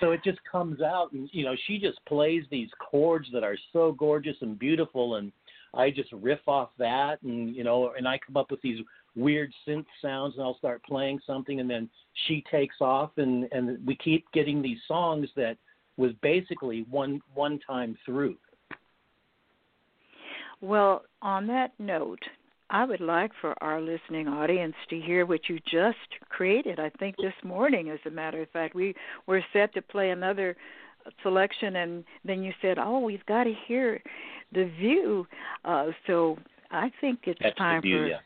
So it just comes out, and you know, she just plays these chords that are so gorgeous and beautiful, and I just riff off that, and you know, and I come up with these weird synth sounds, and I'll start playing something, and then she takes off, and and we keep getting these songs that was basically one one time through. Well, on that note, I would like for our listening audience to hear what you just created. I think this morning, as a matter of fact, we were set to play another selection, and then you said, "Oh, we've got to hear the view." Uh, so I think it's That's time view, for yeah.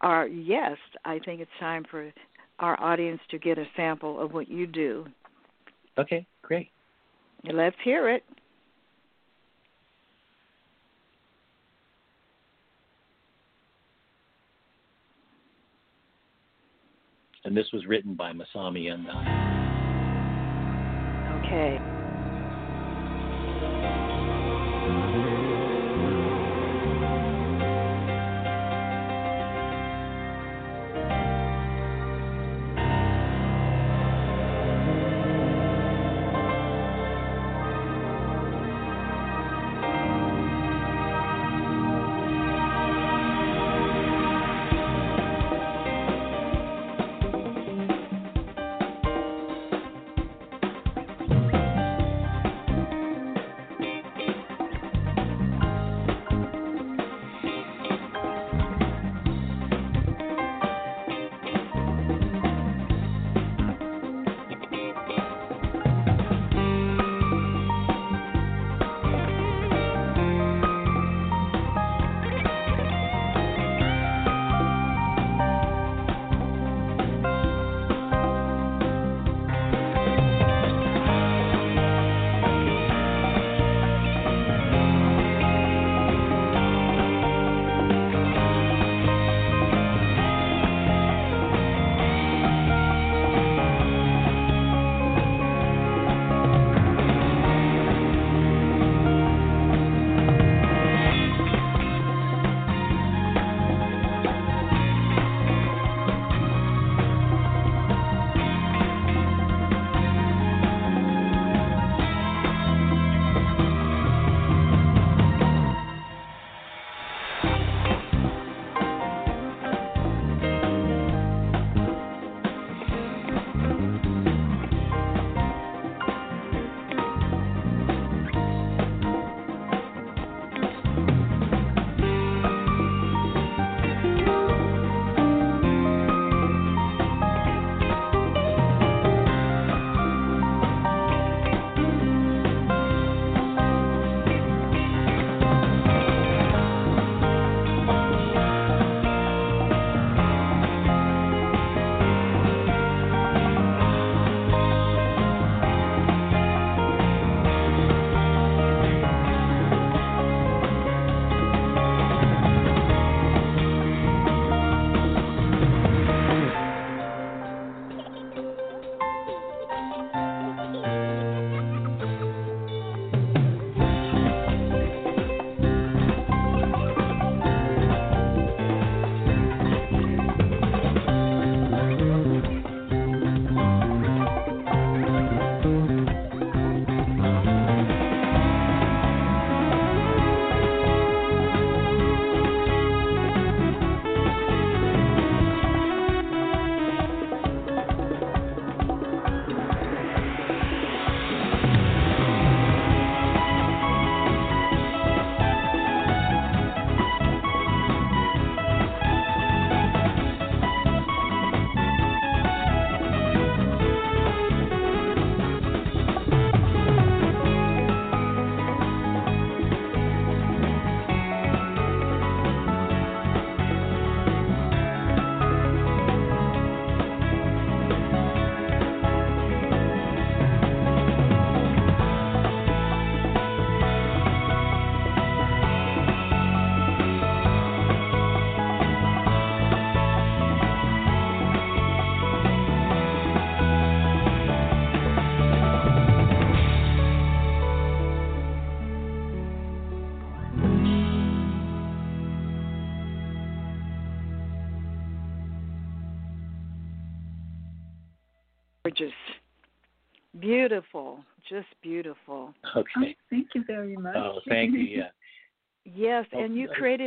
our yes. I think it's time for our audience to get a sample of what you do. Okay, great. Let's hear it. And this was written by Masami and I. Okay.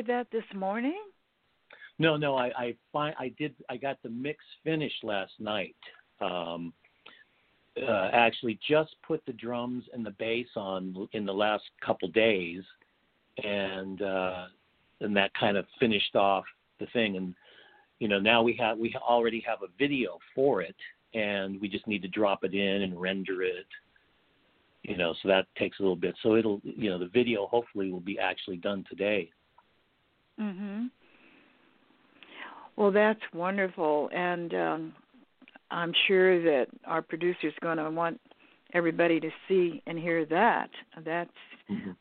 That this morning. No, no, I I find I did I got the mix finished last night. Um uh, actually just put the drums and the bass on in the last couple days and uh and that kind of finished off the thing and you know now we have we already have a video for it and we just need to drop it in and render it you know so that takes a little bit so it'll you know the video hopefully will be actually done today Mhm. Well, that's wonderful, and um, I'm sure that our producer's going to want everybody to see and hear that. That's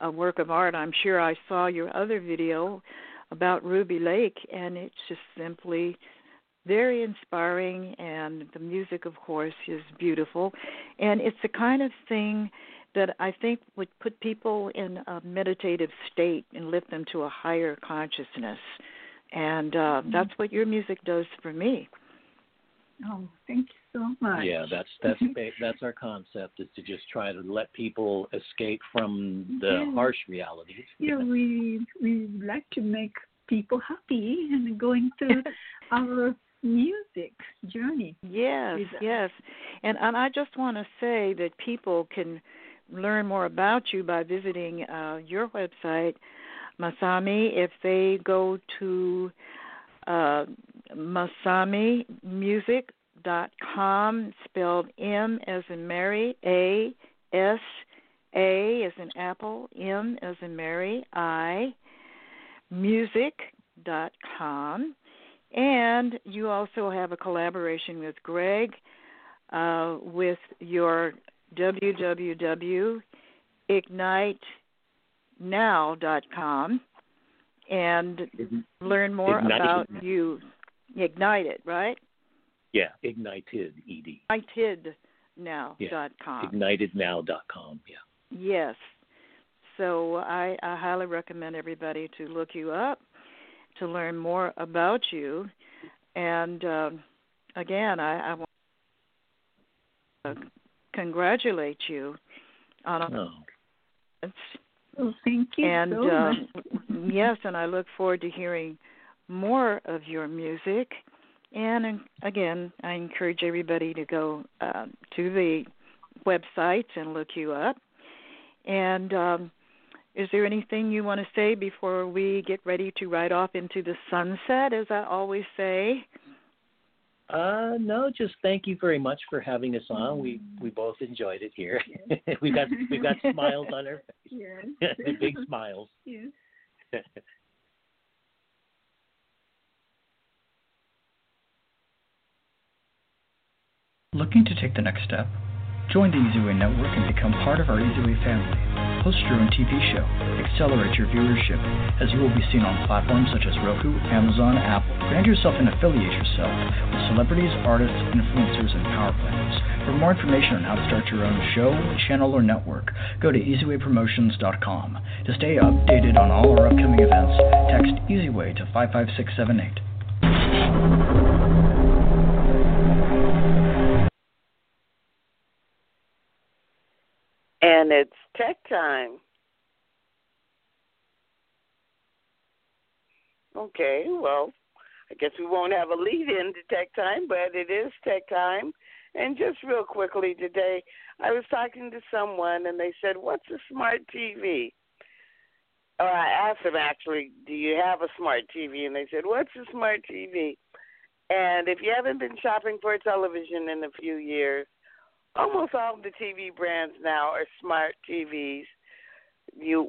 a work of art. I'm sure I saw your other video about Ruby Lake, and it's just simply very inspiring. And the music, of course, is beautiful, and it's the kind of thing that I think would put people in a meditative state and lift them to a higher consciousness. And uh, that's what your music does for me. Oh, thank you so much. Yeah, that's that's that's our concept is to just try to let people escape from the Yeah. harsh realities. Yeah, we we like to make people happy and going through our music journey. Yes, yes. And and I just want to say that people can learn more about you by visiting uh, your website, Masami. If they go to uh, masamimusic.com, spelled M as in Mary, A S A as in Apple, M as in Mary, I music.com. And you also have a collaboration with Greg uh, with your www.ignitenow.com and learn more Ignited. about you. Ignited, right? Yeah, ignited ed. Ignited.now.com. Yeah. Ignitednow.com. Yeah. Yes. So I, I highly recommend everybody to look you up to learn more about you. And um, again, I, I want to congratulate you on a Oh. Oh, thank you and so much. yes, and I look forward to hearing more of your music. And again, I encourage everybody to go uh, to the website and look you up. And um, is there anything you want to say before we get ready to ride off into the sunset, as I always say? Uh no, just thank you very much for having us on. We we both enjoyed it here. we got we got smiles on our Yes. face. Big smiles. Yes. Looking to take the next step? Join the EasyWay Network and become part of our EasyWay family. Host your own TV show. Accelerate your viewership as you will be seen on platforms such as Roku, Amazon, Apple. Brand yourself and affiliate yourself with celebrities, artists, influencers, and power players. For more information on how to start your own show, channel, or network, go to easywaypromotions.com. To stay updated on all our upcoming events, text EasyWay to 55678. And it's tech time. Okay, well, I guess we won't have a lead in to tech time, but it is tech time. And just real quickly today, I was talking to someone and they said, What's a smart TV? Or I asked them actually, Do you have a smart TV? And they said, What's a smart TV? And if you haven't been shopping for a television in a few years, almost all of the TV brands now are smart TVs. You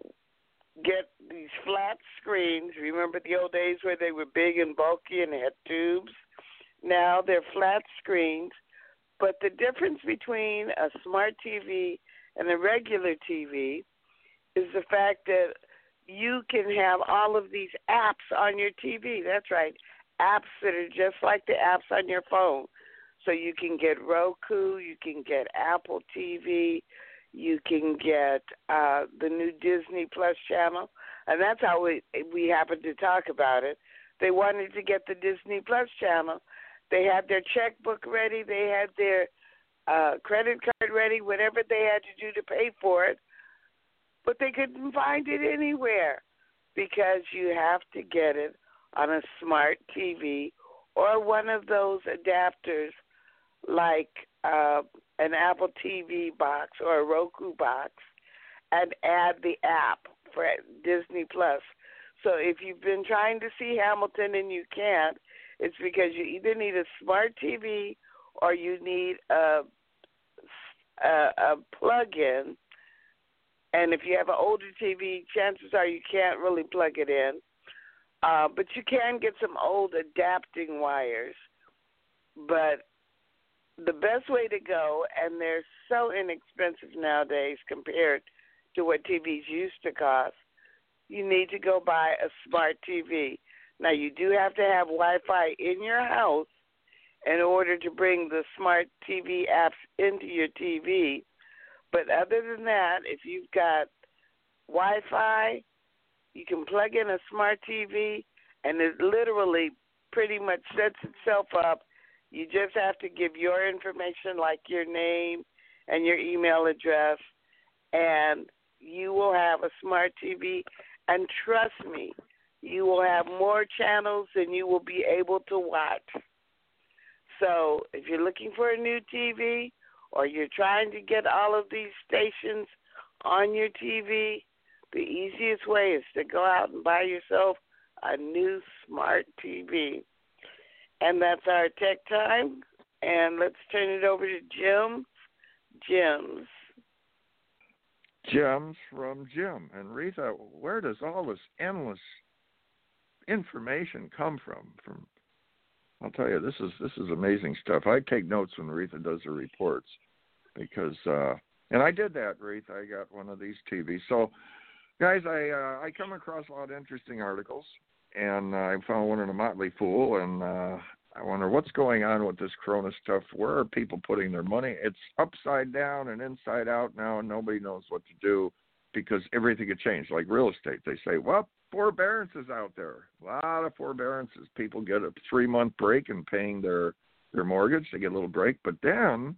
get these flat screens. Remember the old days where they were big and bulky and had tubes? Now they're flat screens. But the difference between a smart TV and a regular TV is the fact that you can have all of these apps on your TV. That's right. Apps that are just like the apps on your phone. So you can get Roku, you can get Apple TV, you can get uh the new Disney Plus channel, and that's how we we happened to talk about it. They wanted to get the Disney Plus channel. They had their checkbook ready. They had their uh, credit card ready, whatever they had to do to pay for it, but they couldn't find it anywhere because you have to get it on a smart TV or one of those adapters like uh, an Apple TV box or a Roku box and add the app for Disney Plus. So if you've been trying to see Hamilton and you can't, it's because you either need a smart TV or you need a a, a plug-in. And if you have an older TV, chances are you can't really plug it in. Uh, but you can get some old adapting wires. But the best way to go, and they're so inexpensive nowadays compared to what TVs used to cost, you need to go buy a smart TV. Now, you do have to have Wi Fi in your house in order to bring the smart TV apps into your TV. But other than that, if you've got Wi Fi, you can plug in a smart TV, and it literally pretty much sets itself up. You just have to give your information, like your name and your email address, and you will have a smart TV. And trust me, you will have more channels than you will be able to watch. So if you're looking for a new TV or you're trying to get all of these stations on your TV, the easiest way is to go out and buy yourself a new smart TV. And that's our tech time. And let's turn it over to Jim. Jim's. Gems from Jim. And Reatha, where does all this endless information come from? From I'll tell you, this is this is amazing stuff. I take notes when Reatha does her reports because, uh, and I did that, Reatha. I got one of these TVs. So, guys, I uh, I come across a lot of interesting articles, and uh, I found one in a Motley Fool, and uh, I wonder what's going on with this Corona stuff. Where are people putting their money? It's upside down and inside out now, and nobody knows what to do because everything had changed. Like real estate, they say, well, forbearances out there. A lot of forbearances. People get a three month break in paying their their mortgage. They get a little break, but then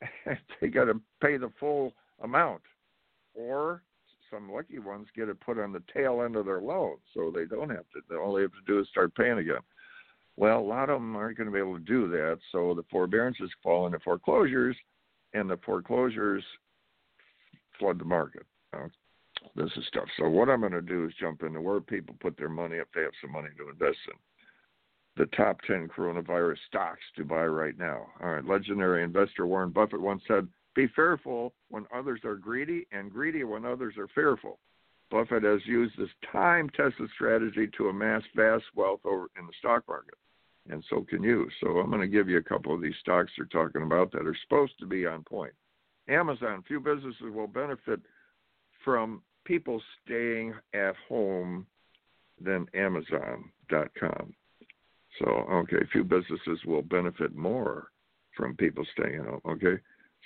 they got to pay the full amount, or some lucky ones get it put on the tail end of their loan, so they don't have to. All they have to do is start paying again. Well, a lot of them aren't going to be able to do that, so the forbearances fall into foreclosures, and the foreclosures flood the market. This is stuff. So what I'm going to do is jump into where people put their money if they have some money to invest in. The top 10 coronavirus stocks to buy right now. All right, legendary investor Warren Buffett once said, "Be fearful when others are greedy, and greedy when others are fearful." Buffett has used this time-tested strategy to amass vast wealth over in the stock market, and so can you. So I'm going to give you a couple of these stocks they're talking about that are supposed to be on point. Amazon. Few businesses will benefit from people staying at home than Amazon.com. So, okay, few businesses will benefit more from people staying home. Okay,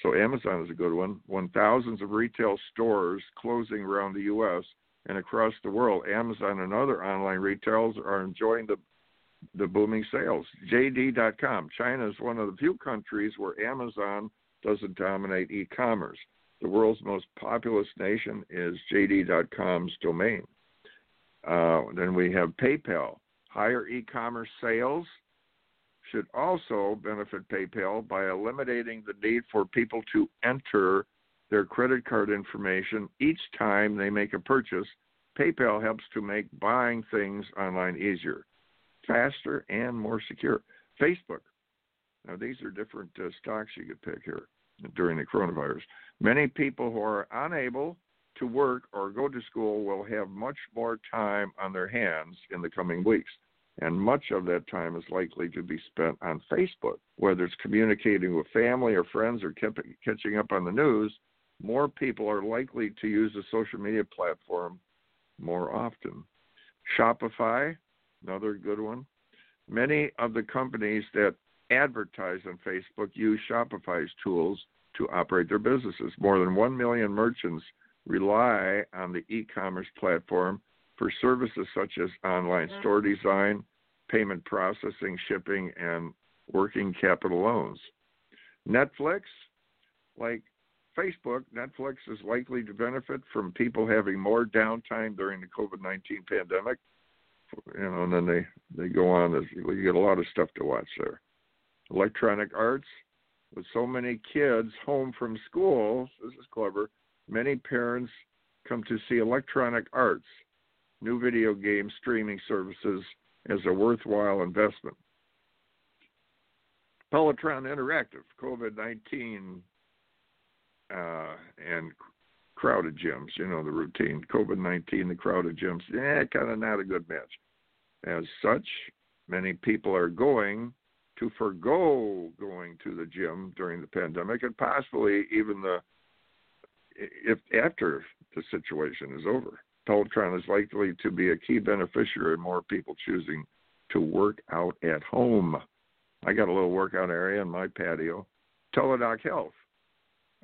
so Amazon is a good one. When thousands of retail stores closing around the U.S. and across the world, Amazon and other online retailers are enjoying the the booming sales. JD.com. China is one of the few countries where Amazon doesn't dominate e-commerce. The world's most populous nation is JD.com's domain. Uh, then we have PayPal. Higher e commerce sales should also benefit PayPal by eliminating the need for people to enter their credit card information each time they make a purchase. PayPal helps to make buying things online easier, faster, and more secure. Facebook. Now, these are different uh, stocks you could pick here during the coronavirus. Many people who are unable to work or go to school will have much more time on their hands in the coming weeks. And much of that time is likely to be spent on Facebook, whether it's communicating with family or friends or catching up on the news. More people are likely to use the social media platform more often. Shopify, another good one. Many of the companies that advertise on Facebook use Shopify's tools to operate their businesses. More than 1 million merchants rely on the e commerce platform for services such as online mm-hmm. store design, payment processing, shipping, and working capital loans. Netflix, like Facebook, Netflix is likely to benefit from people having more downtime during the COVID nineteen pandemic. You know, and then they they go on. You get a lot of stuff to watch there. Electronic arts, with so many kids home from school, this is clever. Many parents come to see electronic arts, new video game streaming services as a worthwhile investment. Peloton Interactive, COVID 19 uh, and crowded gyms, you know, the routine. COVID 19, the crowded gyms, eh, kind of not a good match. As such, many people are going to forego going to the gym during the pandemic and possibly even the if after the situation is over. Peloton is likely to be a key beneficiary of more people choosing to work out at home. I got a little workout area in my patio. Teladoc Health.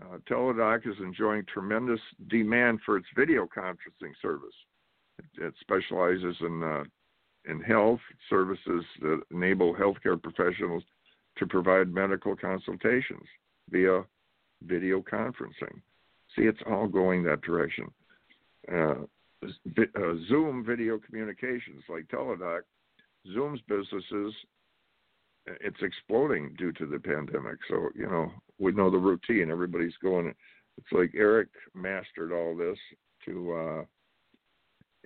Uh, Teladoc is enjoying tremendous demand for its video conferencing service. It, it specializes in uh, in health services that enable healthcare professionals to provide medical consultations via video conferencing. See, it's all going that direction. Uh, uh, Zoom video communications like Teladoc, Zoom's businesses, it's exploding due to the pandemic. So, you know, we know the routine. Everybody's going. It's like Eric mastered all this to uh,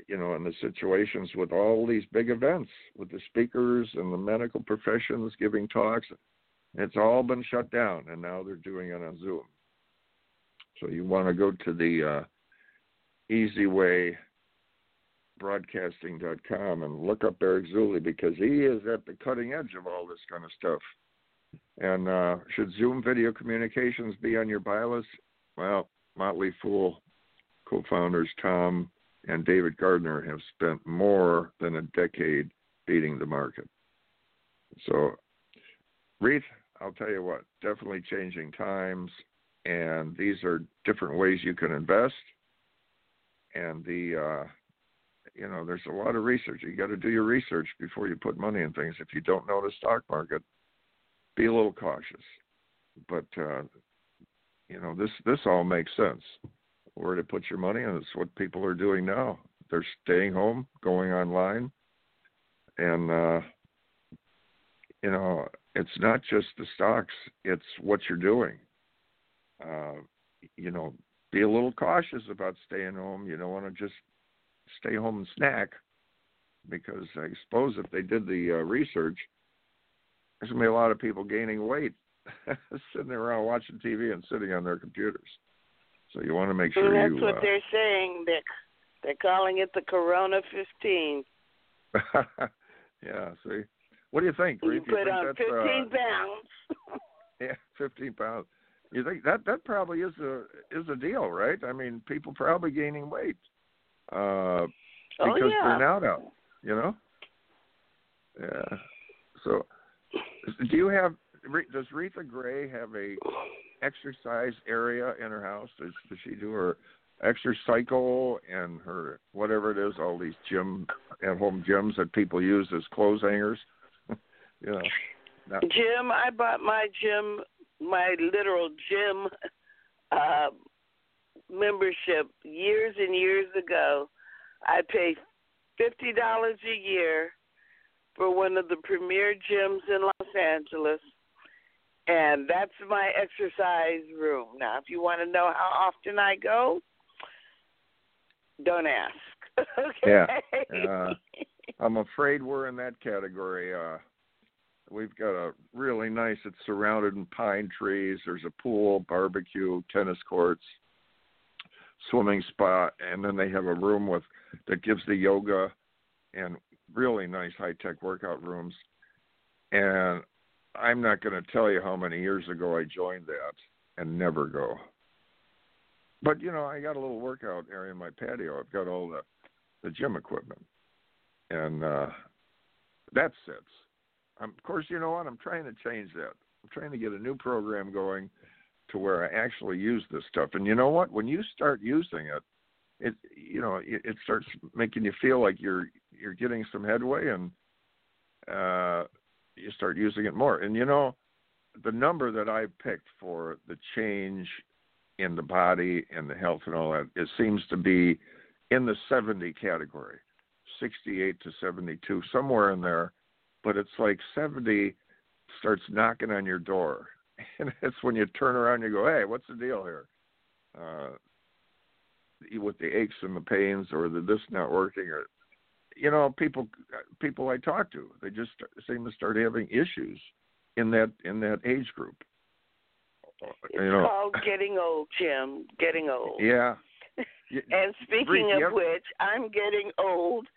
you know, in the situations with all these big events, with the speakers and the medical professions giving talks, it's all been shut down, and now they're doing it on Zoom. So you want to go to the uh, easyway.broadcasting.com and look up Eric Zuley because he is at the cutting edge of all this kind of stuff. And uh, should Zoom video communications be on your buy list? Well, Motley Fool co-founders Tom and David Gardner have spent more than a decade beating the market. So, Reatha, I'll tell you what, definitely changing times, and these are different ways you can invest. And the, uh, you know, there's a lot of research. You got to do your research before you put money in things. If you don't know the stock market, be a little cautious. But uh, you know, this this all makes sense where to put your money, and it's what people are doing now. They're staying home, going online, and uh, you know it's not just the stocks; it's what you're doing. Uh, you know, be a little cautious about staying home. You don't want to just stay home and snack, because I suppose if they did the uh, research, there's gonna be a lot of people gaining weight, sitting around watching TV and sitting on their computers. So you want to make sure and that's you. what uh, they're saying. They're they're calling it the Corona 15. yeah. See, what do you think? You Reatha? put think on 15 uh, pounds. yeah, fifteen pounds. You think that that probably is a is a deal, right? I mean, people probably gaining weight uh, Oh, because yeah. they're not out. You know. Yeah. So, do you have? Does Reatha Grey have a exercise area in her house? Does, does she do her exercise cycle and her whatever it is? All these gym at home gyms that people use as clothes hangers. you know. Not, Jim, I bought my gym, my literal gym uh, membership years and years ago. I pay fifty dollars a year for one of the premier gyms in Los Angeles, and that's my exercise room. Now, if you want to know how often I go, don't ask. okay. Yeah. Uh, I'm afraid we're in that category. Uh, we've got a really nice. It's surrounded in pine trees. There's a pool, barbecue, tennis courts, swimming spot, and then they have a room with that gives the yoga and really nice high tech workout rooms. And I'm not going to tell you how many years ago I joined that and never go. But you know, I got a little workout area in my patio. I've got all the the gym equipment, and uh, that sits. Um, of course, you know what? I'm trying to change that. I'm trying to get a new program going to where I actually use this stuff. And you know what? When you start using it, it you know it, it starts making you feel like you're you're getting some headway, and uh, you start using it more. And you know, the number that I picked for the change in the body and the health and all that, it seems to be in the 70 category, 68 to 72, somewhere in there. But it's like 70 starts knocking on your door. And it's when you turn around and you go, hey, what's the deal here? Uh, with the aches and the pains or the this not working or you know people people I talk to they just seem to start having issues in that in that age group. It's you know, called getting old, Jim. Getting old. Yeah. And speaking of ever- which, I'm getting old,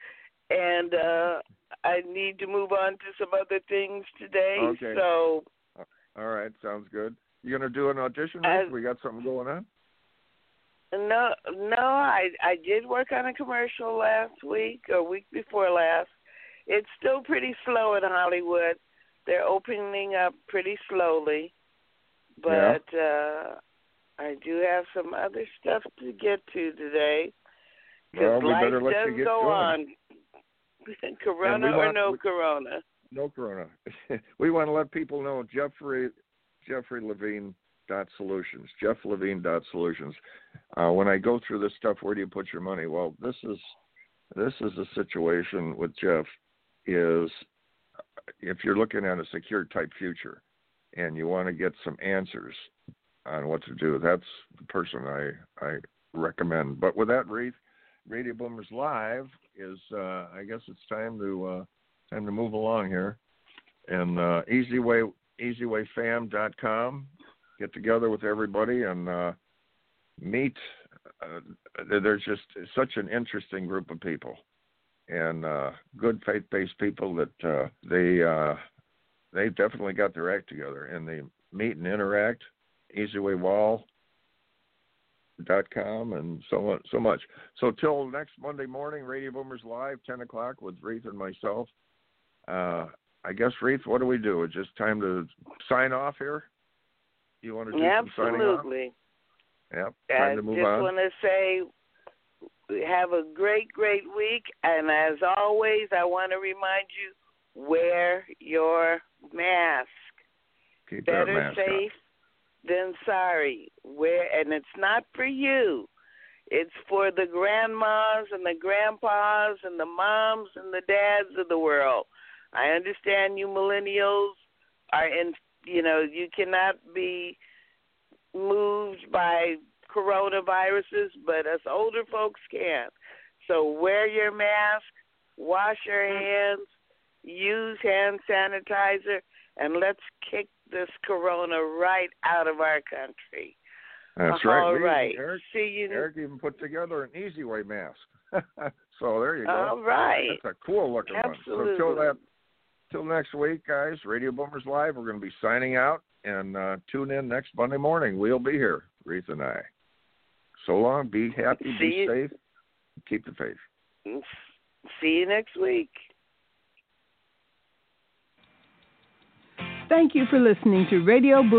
and uh I need to move on to some other things today. Okay. So All right, sounds good. You gonna do an audition? Reed? we got something going on. no, no, I I did work on a commercial last week or week before last. It's still pretty slow in Hollywood. They're opening up pretty slowly, Yeah. but uh I do have some other stuff to get to today. Well, we life better let does you get go going. on. corona we or want- no we- corona. No corona. we want to let people know Jeffrey Jeffrey Levine dot solutions. Jeff Levine dot solutions. Uh, when I go through this stuff, where do you put your money? Well, this is this is a situation with Jeff. Is if you're looking at a secure type future, and you want to get some answers on what to do, that's the person I I recommend. But with that, Reed, Radio Boomers Live is uh, I guess it's time to uh, time to move along here. And uh, easyway easywayfam.com. Get together with everybody and uh, meet. Uh, there's just such an interesting group of people and uh, good faith-based people that uh, they uh, they definitely got their act together and they meet and interact. Easywaywall dot com and so on, so much. So till next Monday morning, Radio Boomers Live, ten o'clock with Reatha and myself. Uh, I guess Reatha, what do we do? It's just time to sign off here. You want to do some signing off? Absolutely. Yep. I to move just on. want to say have a great, great week. And as always, I want to remind you wear your mask. Keep Better mask on. Than sorry. Where and it's not for you. It's for the grandmas and the grandpas and the moms and the dads of the world. I understand you millennials are in, you know, you cannot be moved by coronaviruses, but us older folks can. So wear your mask, wash your hands, use hand sanitizer, and let's kick this corona right out of our country. That's right. All We- right. Eric, See you. Eric even put together an Easy Way mask. so there you go. All right. That's a cool looking one. So till that, till next week, guys. Radio Boomers Live. We're going to be signing out and uh, tune in next Monday morning. We'll be here, Reatha and I. So long. Be happy. See be you. safe. Keep the faith. See you next week. Thank you for listening to Radio Boom.